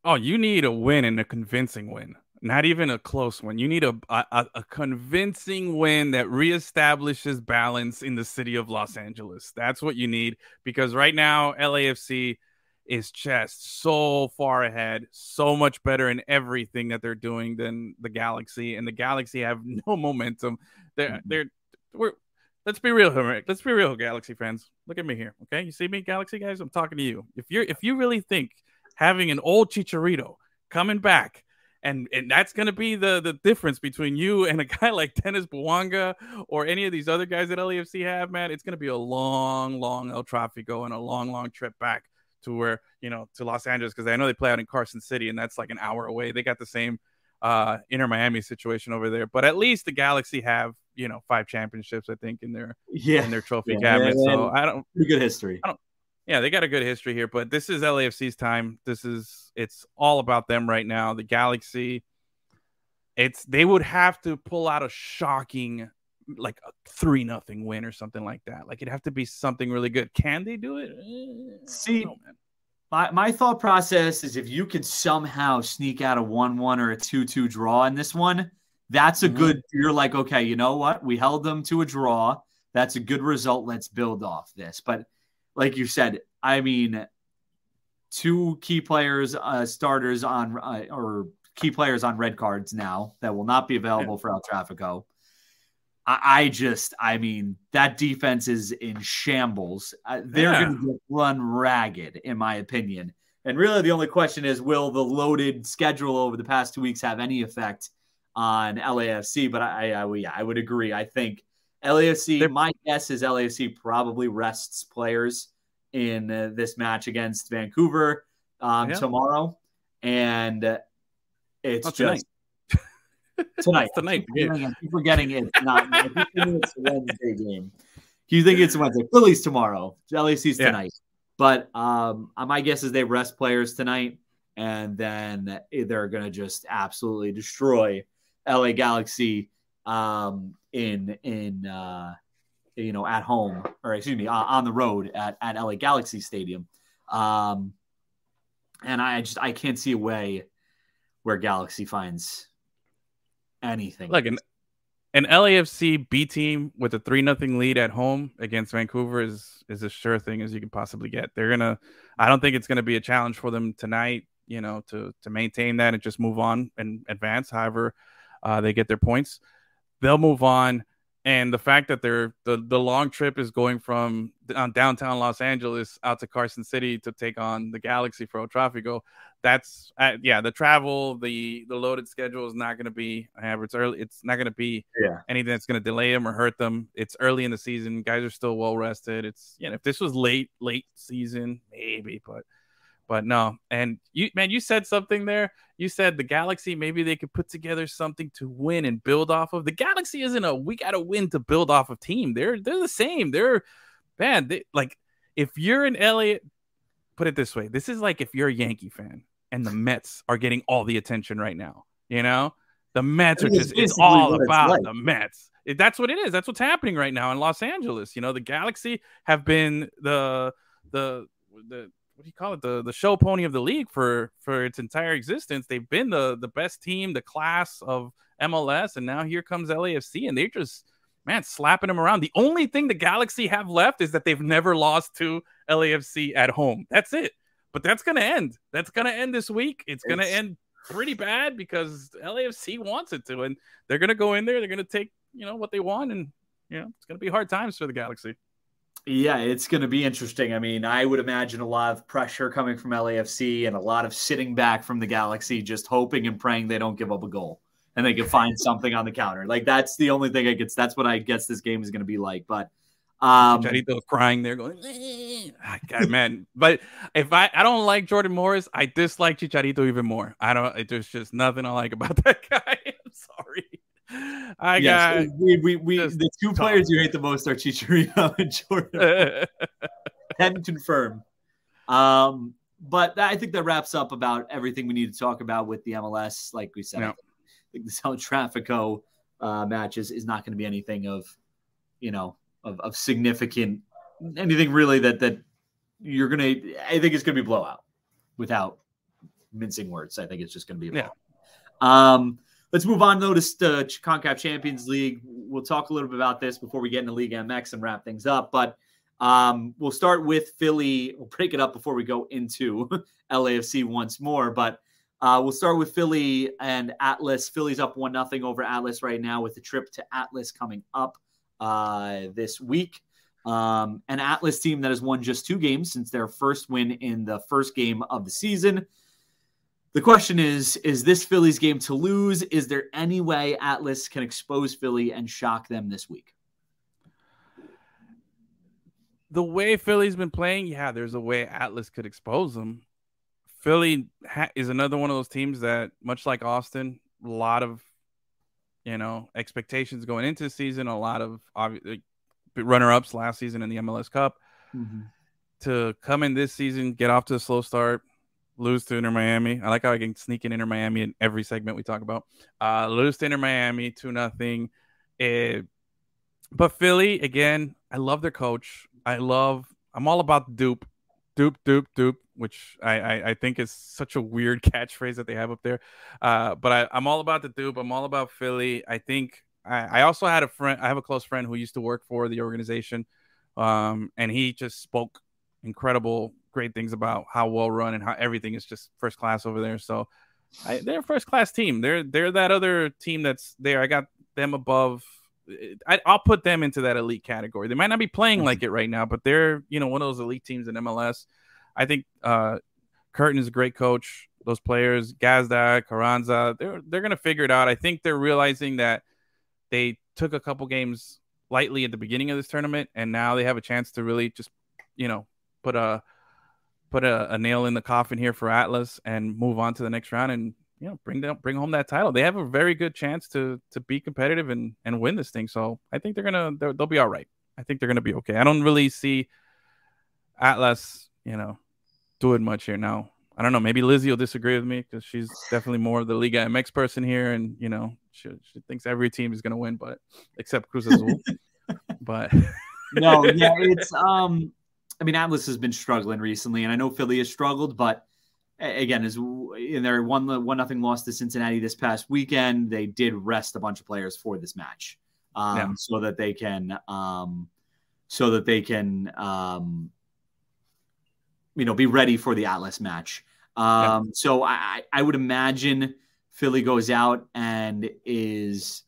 S4: Oh, you need a win and a convincing win not even a close one. You need a, a, a convincing win that reestablishes balance in the city of Los Angeles. That's what you need because right now LAFC is just so far ahead, so much better in everything that they're doing than the Galaxy. And the Galaxy have no momentum. They're
S3: Mm-hmm.
S4: they're we're let's be real here. Rick. Let's be real, Galaxy fans. Look at me here. Okay. You see me, Galaxy guys? I'm talking to you. If you're if you really think having an old Chicharito coming back and and that's going to be the the difference between you and a guy like Denis Bouanga or any of these other guys that LAFC have, man. It's going to be a long, long El Tráfico and a long, long trip back to where you know to Los Angeles because I know they play out in Carson City and that's like an hour away. They got the same uh Inter Miami situation over there, but at least the Galaxy have you know five championships I think in their
S3: Yeah,
S4: in their trophy
S3: Yeah,
S4: cabinet.
S3: and-
S4: so I don't
S3: pretty good history.
S4: Yeah, they got a good history here, but this is LAFC's time. This is it's all about them right now. The Galaxy, it's they would have to pull out a shocking like a three nothing win or something like that. Like it'd have to be something really good. Can they do it?
S3: See,
S4: know.
S3: My, my thought process is if you could somehow sneak out a 1 1 or a 2 2 draw in this one, that's a
S4: Mhm.
S3: good. You're like, okay, you know what? We held them to a draw. That's a good result. Let's build off this. But like you said, I mean, two key players, uh, starters on, uh, or key players on red cards now that will not be available for El Trafico. I, I just, I mean, that defense is in shambles. Uh, they're
S4: Yeah.
S3: going to run ragged, in my opinion. And really, the only question is, will the loaded schedule over the past two weeks have any effect on LAFC? But I, I, I yeah, I would agree. I think LAFC.
S4: They're-
S3: my guess is LAFC probably rests players in uh, this match against Vancouver um,
S4: Yeah.
S3: tomorrow, and uh, it's
S4: tonight.
S3: just tonight.
S4: It's tonight,
S3: I keep forgetting- it's not. I keep it's Wednesday game. You think it's Wednesday? Phillies tomorrow. LAC's
S4: Yeah.
S3: tonight. But um, my guess is they rest players tonight, and then they're going to just absolutely destroy LA Galaxy um, in in uh, you know at home or excuse me uh, on the road at at LA Galaxy Stadium. Um, and I just I can't see a way where Galaxy finds anything.
S4: Like an, an LAFC B team with a three nothing lead at home against Vancouver is is as sure thing as you can possibly get. They're gonna. I don't think it's gonna be a challenge for them tonight. You know, to to maintain that and just move on and advance. However, uh, they get their points, they'll move on. And the fact that they're the the long trip is going from uh, downtown Los Angeles out to Carson City to take on the Galaxy for El Tráfico, that's uh, yeah the travel the the loaded schedule is not going to be however it's early it's not going to be
S3: Yeah.
S4: anything that's going to delay them or hurt them it's early in the season guys are still well rested it's you know if this was late late season maybe but but no and you man you said something there you said the galaxy maybe they could put together something to win and build off of the galaxy isn't a we got to win to build off of team they're they're the same they're man they, like if you're an Elliot put it this way this is like if you're a Yankee fan and the Mets are getting all the attention right now. You know, the Mets are just it's all
S3: it's
S4: about
S3: like.
S4: the Mets. That's what it is. That's what's happening right now in Los Angeles. You know, the Galaxy have been the the the what do you call it the the show pony of the league for for its entire existence. They've been the the best team, the class of MLS, and now here comes LAFC, and they're just man slapping them around. The only thing the Galaxy have left is that they've never lost to LAFC at home. That's it. But that's gonna end. That's gonna end this week. It's gonna
S3: It's-
S4: end pretty bad because LAFC wants it to, and they're gonna go in there. They're gonna take you know what they want, and you know it's gonna be hard times for the Galaxy.
S3: Yeah, it's going to be interesting. I mean, I would imagine a lot of pressure coming from LAFC and a lot of sitting back from the Galaxy, just hoping and praying they don't give up a goal and they can find something on the counter. Like that's the only thing I guess that's what I guess this game is going to be like. But um,
S4: Chicharito crying there, going. Ah, God, man. But if I I don't like Jordan Morris, I dislike Chicharito even more. I don't. There's just nothing I like about that guy. I
S3: yes,
S4: got.
S3: we, we, we the two players you hate the most are Chicharito and Jordan. can confirm. Um, but I think that wraps up about everything we need to talk about with the MLS. Like we said, I
S4: Yeah.
S3: think the South Trafico uh, matches is not going to be anything of, you know, of, of significant, anything really that that you're gonna. I think it's going to be blowout, without mincing words. I think it's just going to be a
S4: Yeah.
S3: blowout. Um, let's move on though to uh, Concacaf Champions League. We'll talk a little bit about this before we get into Liga MX and wrap things up, but. Um, we'll start with Philly. We'll break it up before we go into LAFC once more, but uh, we'll start with Philly and Atlas. Philly's up one nothing over Atlas right now with the trip to Atlas coming up uh, this week. Um, an Atlas team that has won just two games since their first win in the first game of the season. The question is Is this Phillies game to lose? Is there any way Atlas can expose Philly and shock them this week?
S4: The way Philly's been playing, yeah, there's a way Atlas could expose them. Philly ha- is another one of those teams that, much like Austin, a lot of you know expectations going into the season, a lot of obviously runner ups last season in the MLS Cup. Mm-hmm. To come in this season, get off to a slow start, lose to Inter Miami. I like how I can sneak in Inter Miami in every segment we talk about. Uh, lose to Inter Miami, two nothing. But Philly again, I love their coach. I love. I'm all about the dupe, dupe, dupe, dupe, which I, I, I think is such a weird catchphrase that they have up there. Uh, but I, I'm all about the dupe. I'm all about Philly. I think I, I also had a friend. I have a close friend who used to work for the organization, um, and he just spoke incredible, great things about how well run and how everything is just first class over there. So I, they're a first class team. They're they're that other team that's there. I got them above. I, will put them into that elite category. They might not be playing like it right now, but they're you know one of those elite teams in MLS. I think uh, Curtin is a great coach. Those players, Gazdag, Carranza, they're they're gonna figure it out. I think they're realizing that they took a couple games lightly at the beginning of this tournament, and now they have a chance to really just, you know, put a put a, a nail in the coffin here for Atlas and move on to the next round and you know bring them bring home that title. They have a very good chance to to be competitive and and win this thing. So I think they're gonna they will be all right. I think they're gonna be okay. I don't really see Atlas, you know, doing much here now. I don't know. Maybe Lizzie will disagree with me because she's definitely more of the Liga MX person here, and you know, she, she thinks every team is going to win, but except Cruz Azul. but
S3: no, yeah, it's um. I mean, Atlas has been struggling recently, and I know Philly has struggled, but again, is in their one one nothing loss to Cincinnati this past weekend, they did rest a bunch of players for this match, um, yeah. so that they can um, so that they can um, you know, be ready for the Atlas match. Um, yeah. So I, I would imagine Philly goes out and is,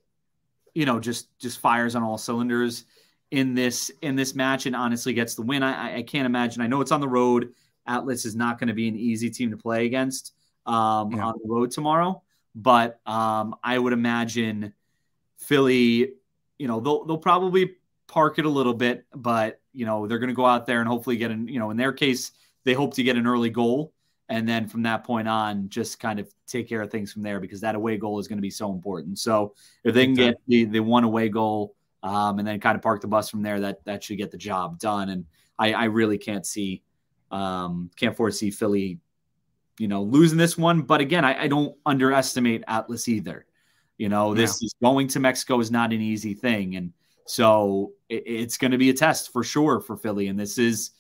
S3: you know, just just fires on all cylinders in this in this match and honestly gets the win. I, I can't imagine. I know it's on the road. Atlas is not going to be an easy team to play against um, yeah. on the road tomorrow, but um, I would imagine Philly. You know, they'll they'll probably park it a little bit, but you know they're going to go out there and hopefully get an. You know, in their case, they hope to get an early goal and then from that point on just kind of take care of things from there because that away goal is going to be so important so if they can get the, the one away goal um, and then kind of park the bus from there that that should get the job done. And i, I really can't see um, can't foresee philly you know losing this one. But again i, I don't underestimate atlas either. You know this is going to mexico is not an easy thing. And so it, it's going to be a test for sure for philly. And this is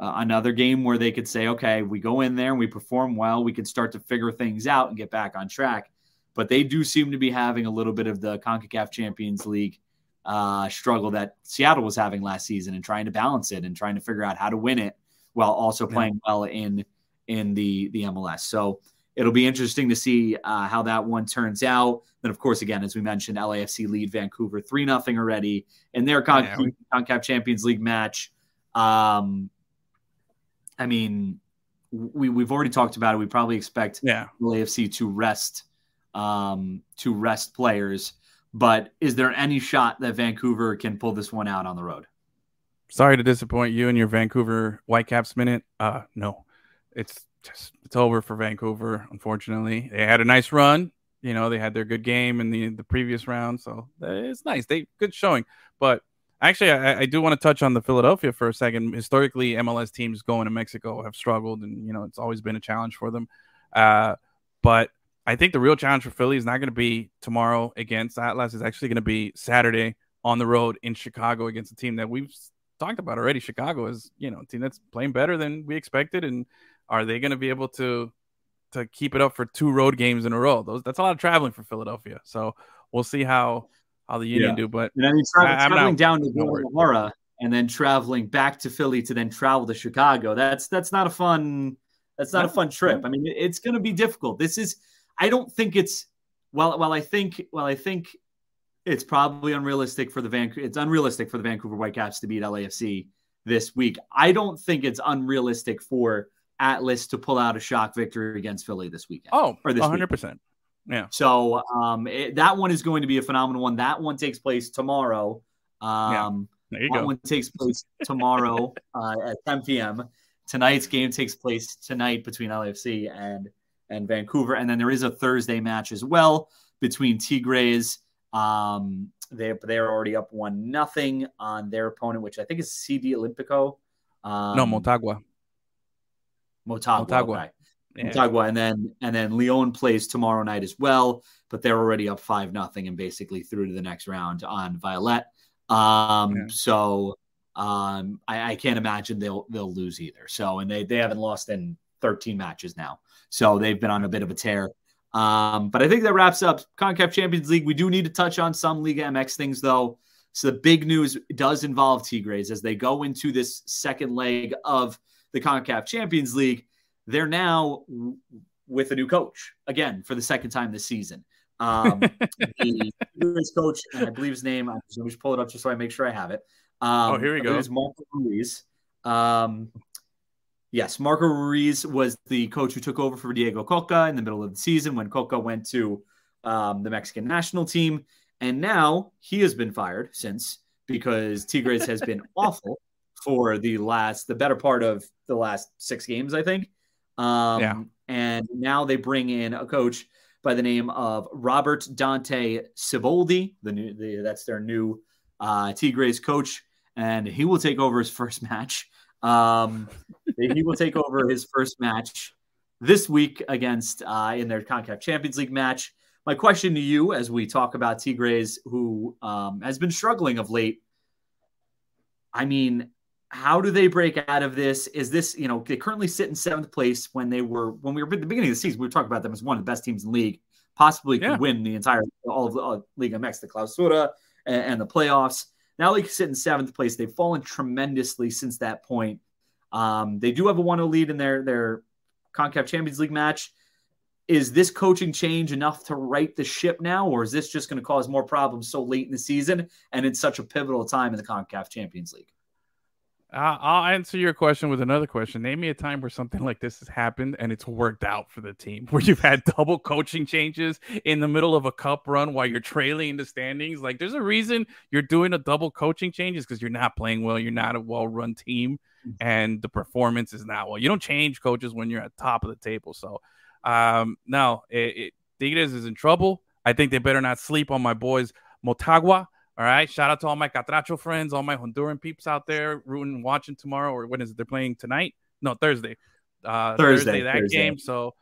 S3: uh, another game where they could say, okay, we go in there and we perform well, we could start to figure things out and get back on track. But they do seem to be having a little bit of the CONCACAF Champions League uh, struggle that Seattle was having last season and trying to balance it and trying to figure out how to win it while also playing well in in the the MLS. So it'll be interesting to see uh, how that one turns out. Then, of course, again, as we mentioned, LAFC lead Vancouver three nothing already in their Con- yeah, CONCACAF Champions League match. Um, I mean, we we've already talked about it. We probably expect
S4: yeah.
S3: LAFC to rest um, to rest players. But is there any shot that Vancouver can pull this one out on the road?
S4: Sorry to disappoint you and your Vancouver Whitecaps minute. Uh, no, it's just it's over for Vancouver. Unfortunately, they had a nice run. You know, they had their good game in the the previous round, so it's nice. They good showing, but Actually, I, I do want to touch on the Philadelphia for a second. Historically, MLS teams going to Mexico have struggled, and you know it's always been a challenge for them. Uh, but I think the real challenge for Philly is not going to be tomorrow against Atlas. It's actually going to be Saturday on the road in Chicago against a team that we've talked about already. Chicago is, you know, a team that's playing better than we expected, and are they going to be able to to keep it up for two road games in a row? Those that's a lot of traveling for Philadelphia. So we'll see how how the Union yeah. do. But
S3: and I mean, tra- traveling not, down to Guadalajara and then traveling back to Philly to then travel to Chicago. That's that's not a fun that's not a fun trip. I mean, it's going to be difficult. This is I don't think it's well well I think well I think it's probably unrealistic for the Vancouver it's unrealistic for the Vancouver Whitecaps to beat LAFC this week. I don't think it's unrealistic for Atlas to pull out a shock victory against Philly this weekend.
S4: Oh,
S3: or this
S4: 100%. Yeah.
S3: So um, it, that one is going to be a phenomenal one. That one takes place tomorrow. Um,
S4: yeah. There you
S3: that
S4: go.
S3: one takes place tomorrow uh, at 10 p.m. Tonight's game takes place tonight between LAFC and and Vancouver, and then there is a Thursday match as well between Tigres. Um, they they're already up one nothing on their opponent, which I think is CD Olympico. Um,
S4: no, Motagua.
S3: Motagua.
S4: Motagua.
S3: Yeah. Motagua, and then and then Leon plays tomorrow night as well, but they're already up five nothing and basically through to the next round on Violette. Um, yeah. so um, I, I, can't imagine they'll they'll lose either. So and they they haven't lost in 13 matches now, so they've been on a bit of a tear. Um, but I think that wraps up Concacaf Champions League. We do need to touch on some Liga MX things though. So the big news does involve Tigres as they go into this second leg of the Concacaf Champions League. They're now with a new coach again for the second time this season. Um, the Tigres coach, and I believe his name. I'm just going to pull it up just so I make sure I have it. Um,
S4: oh, here we go.
S3: It's Marco Ruiz. Um, yes, Marco Ruiz was the coach who took over for Diego Cocca in the middle of the season when Cocca went to um, the Mexican national team. And now he has been fired since because Tigres has been awful for the last, the better part of the last six games, I think. Um,
S4: yeah.
S3: And now they bring in a coach by the name of Robert Dante Siboldi. The new, the, that's their new uh, Tigres coach, and he will take over his first match. Um, he will take over his first match this week against uh, in their Concacaf Champions League match. My question to you, as we talk about Tigres, who um, has been struggling of late, I mean, how do they break out of this? Is this, you know, they currently sit in seventh place when they were, when we were at the beginning of the season, we were talking about them as one of the best teams in the league, possibly
S4: Yeah.
S3: could win the entire, all of the uh, Liga MX, the Clausura and, and the playoffs. Now they sit in seventh place. They've fallen tremendously since that point. Um, they do have a 1 0 lead in their, their CONCACAF Champions League match. Is this coaching change enough to right the ship now, or is this just going to cause more problems so late in the season and in such a pivotal time in the CONCACAF Champions League?
S4: Uh, I'll answer your question with another question. Name me a time where something like this has happened and it's worked out for the team, where you've had double coaching changes in the middle of a cup run while you're trailing in the standings. Like, there's a reason you're doing a double coaching changes because you're not playing well, you're not a well-run team, and the performance is not well. You don't change coaches when you're at top of the table. So, um, no, it, it, is in trouble. I think they better not sleep on my boys Motagua. All right. Shout out to all my Catracho friends, all my Honduran peeps out there rooting watching tomorrow. Or when is it? They're playing tonight? No, Thursday. Uh,
S3: Thursday,
S4: that
S3: Thursday.
S4: game. So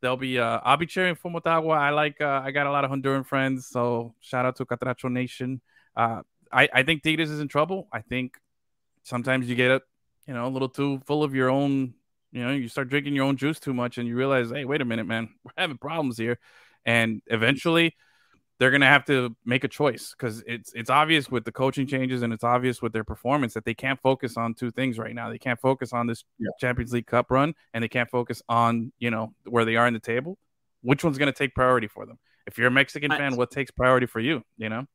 S4: they'll be. Uh, I'll be cheering for Motagua. I like. Uh, I got a lot of Honduran friends. So shout out to Catracho Nation. Uh, I I think Tigres is in trouble. I think sometimes you get a, you know, a little too full of your own. You know, you start drinking your own juice too much, and you realize, hey, wait a minute, man, we're having problems here, and eventually they're going to have to make a choice because it's it's obvious with the coaching changes and it's obvious with their performance that they can't focus on two things right now. They can't focus on this
S3: Yeah.
S4: Champions League Cup run and they can't focus on you know where they are in the table. Which one's going to take priority for them? If you're a Mexican
S3: I-
S4: fan, what takes priority for you? You know,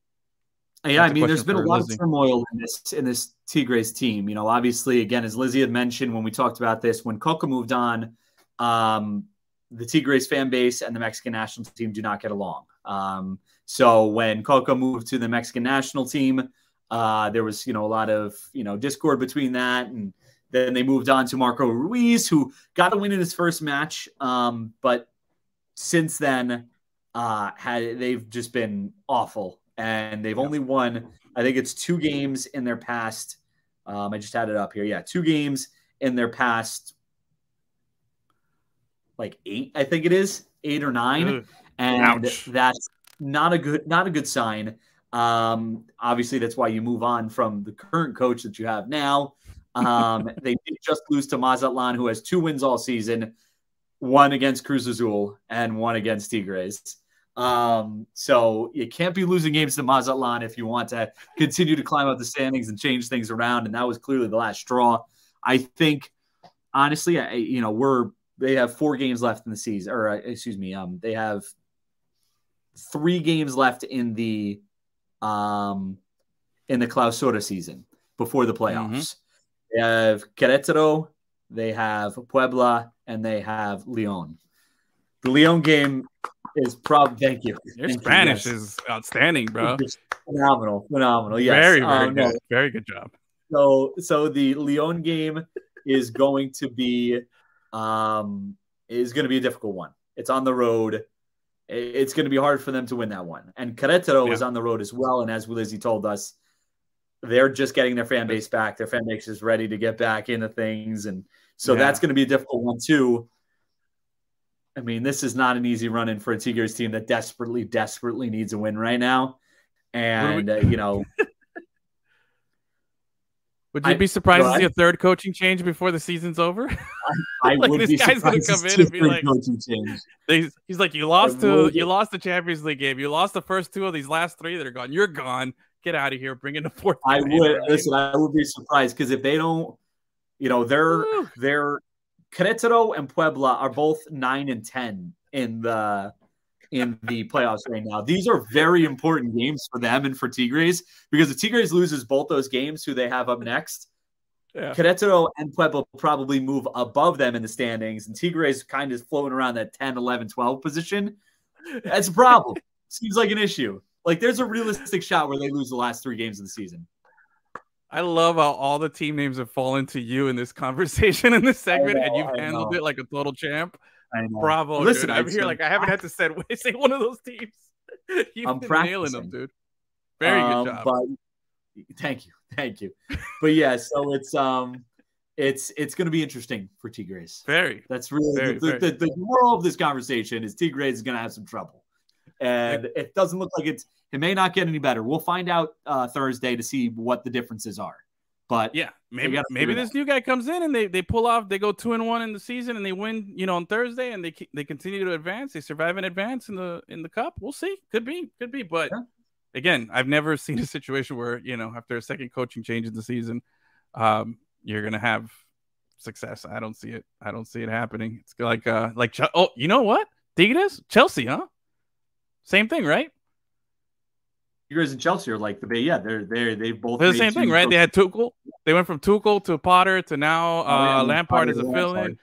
S3: Yeah,
S4: That's
S3: I
S4: a
S3: mean, there's been a lot
S4: Lizzie.
S3: of turmoil in this in this Tigres team. You know, obviously, again, as Lizzie had mentioned when we talked about this, when Cocca moved on, um, the Tigres fan base and the Mexican national team do not get along. Um, so when Cocca moved to the Mexican national team, uh, there was you know a lot of you know discord between that, and then they moved on to Marco Ruiz, who got a win in his first match, um, but since then uh, had they've just been awful, and they've only won I think it's two games in their past. Um, I just had it up here. Yeah, two games in their past, like eight. I think it is eight or nine,
S4: Ugh.
S3: And
S4: Ouch.
S3: that's not a good not a good sign. Um, obviously, that's why you move on from the current coach that you have now. Um, they did just lose to Mazatlan, who has two wins all season, one against Cruz Azul and one against Tigres. Um, so you can't be losing games to Mazatlan if you want to continue to climb up the standings and change things around. And that was clearly the last straw. I think, honestly, I, you know, we're they have four games left in the season, or uh, excuse me, um, they have three games left in the um in the Clausura season before the playoffs. Mm-hmm. They have Querétaro, they have Puebla, and they have Leon. The Leon game is probably thank you.
S4: Your
S3: thank
S4: Spanish
S3: you, yes.
S4: is outstanding, bro.
S3: Phenomenal, phenomenal. Yes,
S4: very, very
S3: um,
S4: good.
S3: no.
S4: Very good job.
S3: So, so the Leon game is going to be um is going to be a difficult one. It's on the road. It's going to be hard for them to win that one. And Querétaro
S4: Yeah.
S3: is on the road as well. And as Lizzie told us, they're just getting their fan base back. Their fan base is ready to get back into things, and so
S4: Yeah.
S3: that's going to be a difficult one too. I mean, this is not an easy run in for a Tigers team that desperately, desperately needs a win right now. And uh, you know,
S4: Would you
S3: I-
S4: be surprised
S3: go
S4: to see a third coaching change before the season's over?
S3: I
S4: Like,
S3: would
S4: this
S3: be
S4: guy's gonna
S3: surprised
S4: come
S3: to
S4: in and be like-
S3: coaching change.
S4: He's, he's like, you lost to you lost the Champions League game. You lost the first two of these last three that are gone. You're gone. Get out of here. Bring in the fourth.
S3: I would
S4: right?
S3: listen. I would be surprised because if they don't, you know, they're
S4: Woo.
S3: they're Querétaro and Puebla are both nine and ten in the in the playoffs right now. These are very important games for them and for Tigres because if Tigres loses both those games, who they have up next,
S4: Yeah.
S3: Querétaro and Puebla probably move above them in the standings, and Tigres kind of floating around that 10, 11, 12 position. That's a problem. Seems like an issue. Like there's a realistic shot where they lose the last three games of the season.
S4: I love how all the team names have fallen to you in this conversation in this segment,
S3: know,
S4: and you've handled it like a total champ.
S3: I know.
S4: Bravo,
S3: Listen,
S4: dude. I'm here like I haven't had to say, say one of those teams. You've
S3: I'm
S4: been nailing them, dude. Very
S3: Um,
S4: good job.
S3: But thank you, thank you. But yeah, so it's um, it's it's going to be interesting for Tigres.
S4: Very.
S3: That's really
S4: Very,
S3: the,
S4: very.
S3: The, the moral of this conversation is Tigres is going to have some trouble, and it doesn't look like it's. It may not get any better. We'll find out uh, Thursday to see what the differences are. But
S4: Yeah, maybe maybe this new guy comes in and they, they pull off. They go two and one in the season and they win. You know, on Thursday and they they continue to advance. They survive and advance in the in the cup. We'll see. Could be, could be. But
S3: Yeah.
S4: again, I've never seen a situation where you know after a second coaching change in the season, um, you're gonna have success. I don't see it. I don't see it happening. It's like uh like oh you know what Tigres Chelsea huh same thing right
S3: Tigres and Chelsea are like the bay. Yeah, they're they're they've both
S4: They're the same thing right they had Tuchel they went from Tuchel to Potter to now uh,
S3: Oh, yeah,
S4: Lampard as a
S3: to
S4: fill in.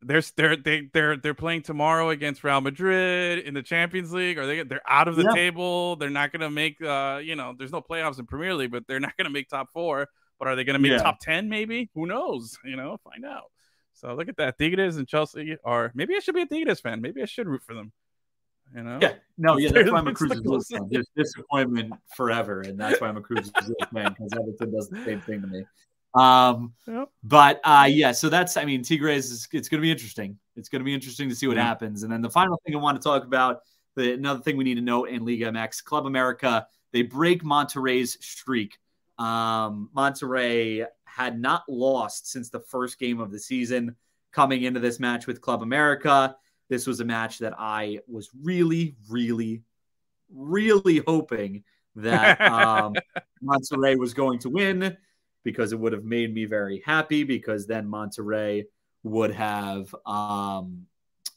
S4: They're they're they, they're they're playing tomorrow against Real Madrid in the Champions League. Are they they're out of the
S3: Yeah.
S4: table? They're not going to make uh you know there's no playoffs in Premier League, but they're not going to make top four. But are they going to make
S3: Yeah.
S4: top ten? Maybe who knows? You know, find out. So look at that. Tigres and Chelsea are maybe I should be a Tigres fan. Maybe I should root for them. You know,
S3: Yeah, no, yeah, that's why I'm a
S4: It's the
S3: Cruz fan. There's disappointment forever, and that's why I'm a Cruz Azul fan because Everton does the same thing to me. Um,
S4: Yep.
S3: but uh, yeah, so that's I mean, Tigres is it's going to be interesting. It's going to be interesting to see what
S4: Mhm.
S3: happens. And then the final thing I want to talk about, the another thing we need to note in Liga MX, Club America, they break Monterrey's streak. Um, Monterrey had not lost since the first game of the season. Coming into this match with Club America, this was a match that I was really, really, really hoping that um, Monterrey was going to win because it would have made me very happy because then Monterrey would have um,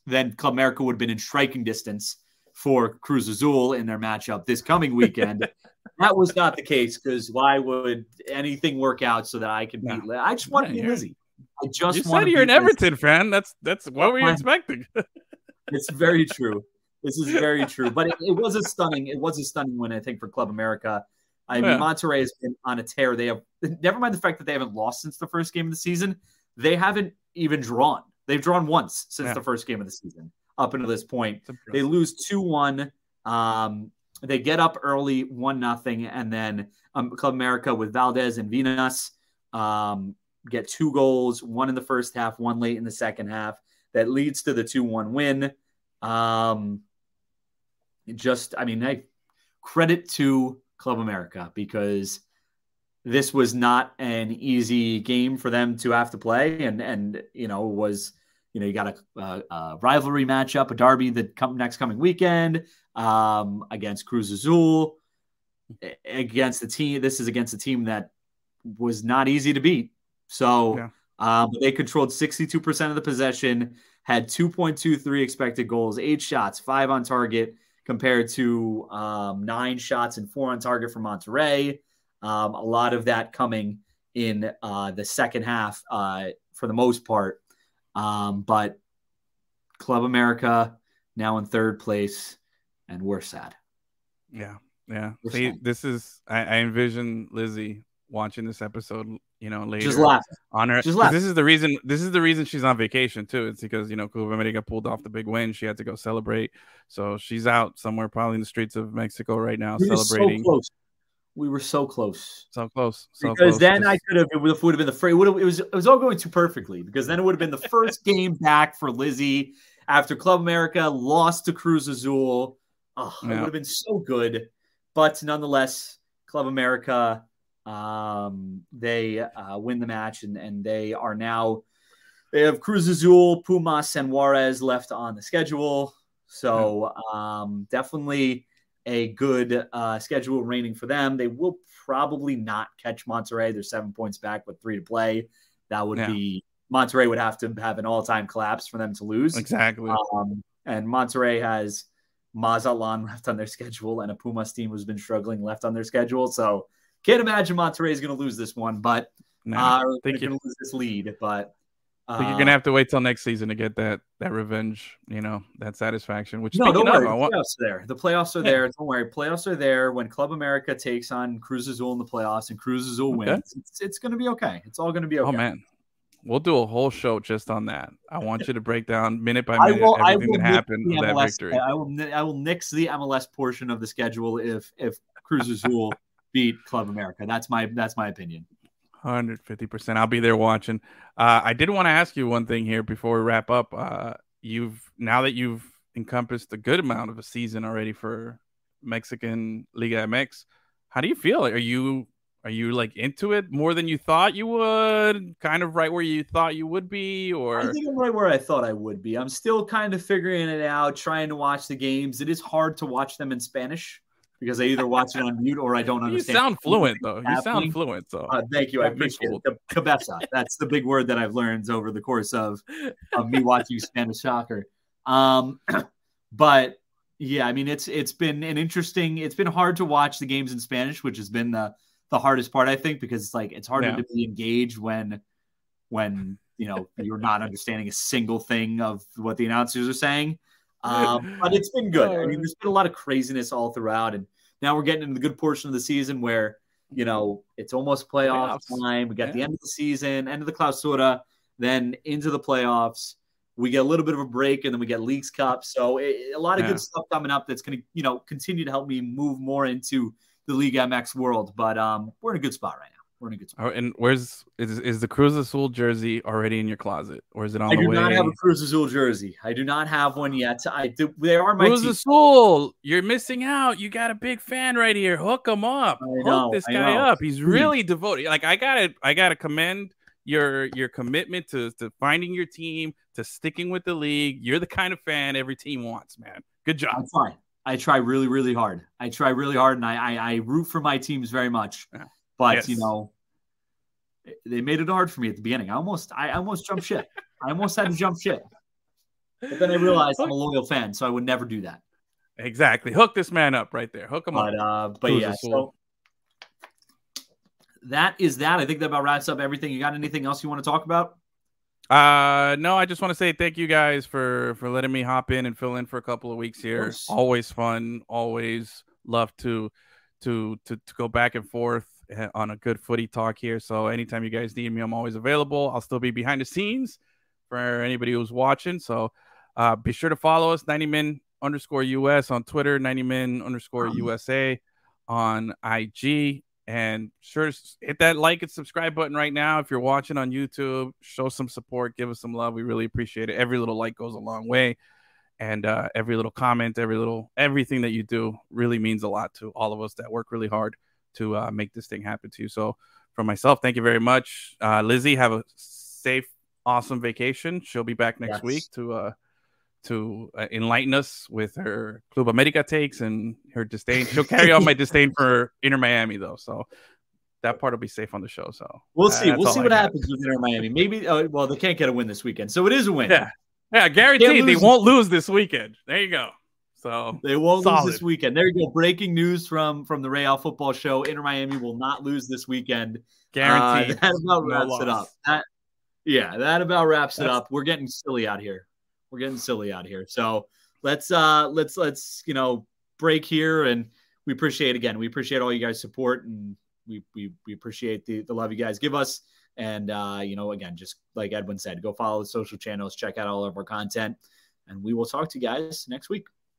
S3: then Club America would have been in striking distance for Cruz Azul in their matchup this coming weekend. that was not the case because why would anything work out so that I can beat?
S4: No.
S3: Li- I just want to beat
S4: you're-
S3: Lizzie. I just
S4: you said you're an. Everton fan. That's that's what were you expecting?
S3: It's very true. This is very true. But it, it was a stunning, it was a stunning win, I think, for Club America. I mean,
S4: Yeah.
S3: Monterrey has been on a tear. They have never mind the fact that they haven't lost since the first game of the season. They haven't even drawn. They've drawn once since
S4: Yeah.
S3: the first game of the season up until this point. They lose 2 1. Um, they get up early, 1 nothing, and then um, Club America with Valdés and Venus um, get two goals, one in the first half, one late in the second half. That leads to the 2 1 win. Um, just, I mean, hey, credit to Club America because this was not an easy game for them to have to play, and and you know was you know you got a, a, a rivalry matchup, a derby that come next coming weekend. um, against Cruz Azul, against the team. This is against a team that was not easy to beat. So yeah. um, they controlled 62% of the possession, had 2.23 expected goals, eight shots, five on target, compared to um, nine shots and four on target for Monterrey. Um, a lot of that coming in uh, the second half uh, for the most part. Um, but Club America now in third place, and we're sad.
S4: Yeah, yeah. See, this is I, I, envision Lizzie watching this episode. You know, later
S3: just
S4: on her.
S3: Just.
S4: This is the reason. This is the reason she's on vacation too. It's because you know Club America pulled off the big win. She had to go celebrate, so she's out somewhere, probably in the streets of Mexico right now, celebrating.
S3: Were So we were so close,
S4: so close, so
S3: because
S4: close.
S3: then Just... I could have it would have been the free. It, it was it was all going too perfectly because then it would have been the first game back for Lizzie after Club America lost to Cruz Azul. Oh, yeah. it would have been so good, but nonetheless, Club America um, they uh, win the match and and they are now they have Cruz Azul, Pumas, and Juarez left on the schedule. So um, definitely a good uh, schedule remaining for them. They will probably not catch Monterrey. They're seven points back with three to play. That would yeah. be Monterrey would have to have an all time collapse for them to lose.
S4: Exactly.
S3: Um, and Monterrey has Mazatlan left on their schedule and a Pumas team who's been struggling left on their schedule. So can't imagine Monterrey is going to lose this one, but no, uh, they're going to lose this lead. But
S4: but you're gonna uh, have to wait till next season to get that that revenge, you know, that satisfaction. Which
S3: no, don't
S4: of,
S3: worry, the want... playoffs are there. The playoffs are yeah. there. Don't worry, playoffs are there. When Club America takes on Cruz Azul in the playoffs and Cruz Azul okay. wins, it's, it's going to be okay. It's all going to be oh, okay.
S4: Oh man, we'll do a whole show just on that. I want you to break down minute by minute will, everything that happened that victory.
S3: I will I will nix the MLS portion of the schedule if if Cruz Azul beat Club America. That's my that's my opinion.
S4: 150%. I'll be there watching. Uh, I did want to ask you one thing here before we wrap up. Uh, you've now that you've encompassed a good amount of a season already for Mexican Liga MX, how do you feel? Are you are you like into it more than you thought you would? Kind of right where you thought you would be, or
S3: I think I'm right where I thought I would be. I'm still kind of figuring it out, trying to watch the games. It is hard to watch them in Spanish because I either watch it on mute or I don't understand.
S4: You sound fluent though. You sound fluent. So
S3: uh, thank you. I appreciate cool. it. Cabeza. That's the big word that I've learned over the course of of me watching Spanish soccer. Um, but yeah, I mean it's it's been an interesting. It's been hard to watch the games in Spanish, which has been the the hardest part, I think, because it's like it's harder yeah. to be engaged when when you know you're not understanding a single thing of what the announcers are saying. Um, but it's been good. I mean, there's been a lot of craziness all throughout, and now we're getting into the good portion of the season where you know it's almost playoff playoffs. time. We got yeah. the end of the season, end of the Clausura, then into the playoffs. We get a little bit of a break, and then we get Leagues Cup. So it, a lot of yeah. good stuff coming up that's going to you know continue to help me move more into the League MX world. But um, we're in a good spot right now. We're in a good spot.
S4: Oh, and where's is is the Cruz Azul jersey already in your closet, or is it on I
S3: the
S4: way?
S3: I do not have a Cruz Azul jersey. I do not have one yet. I do. There are my
S4: Cruz Azul. You're missing out. You got a big fan right here. Hook him up. Know, Hook this guy up. He's really devoted. Like I gotta, I gotta commend your your commitment to to finding your team, to sticking with the league. You're the kind of fan every team wants, man. Good job.
S3: I'm fine. I try really, really hard. I try really hard, and I I, I root for my teams very much. Yeah. But yes. you know, they made it hard for me at the beginning. I almost I almost jumped ship. I almost had to jump ship. But then I realized I'm a loyal fan, so I would never do that.
S4: Exactly. Hook this man up right there. Hook him
S3: but,
S4: up.
S3: Uh, but yeah, so that is that. I think that about wraps up everything. You got anything else you want to talk about?
S4: Uh no, I just want to say thank you guys for for letting me hop in and fill in for a couple of weeks here. Of always fun, always love to to to to go back and forth on a good footy talk here. So anytime you guys need me, I'm always available. I'll still be behind the scenes for anybody who's watching. So uh be sure to follow us 90 min underscore US on Twitter, 90 min underscore USA on IG and sure, hit that like and subscribe button right now. If you're watching on YouTube, show some support, give us some love. We really appreciate it. Every little like goes a long way. And uh, every little comment, every little everything that you do really means a lot to all of us that work really hard to uh, make this thing happen to you. So, for myself, thank you very much. Uh, Lizzie, have a safe, awesome vacation. She'll be back next yes. week to uh, to uh, enlighten us with her Club America takes and her disdain. She'll carry on my disdain for Inter Miami though, so that part will be safe on the show. So
S3: we'll see. We'll see what happens with Inter Miami. Maybe. Uh, well, they can't get a win this weekend, so it is a win.
S4: Yeah, yeah, guaranteed they won't lose this weekend. There you go. So
S3: they won't solid. lose this weekend. There you go. Breaking news from from the Real Futbol Show: Inter Miami will not lose this weekend.
S4: Guaranteed.
S3: Uh, that about wraps no it up. That, yeah, that about wraps That's... it up. We're getting silly out here. We're getting silly out here. So let's uh let's let's you know break here and we appreciate again we appreciate all you guys support and we we, we appreciate the, the love you guys give us and uh you know again just like edwin said go follow the social channels check out all of our content and we will talk to you guys next week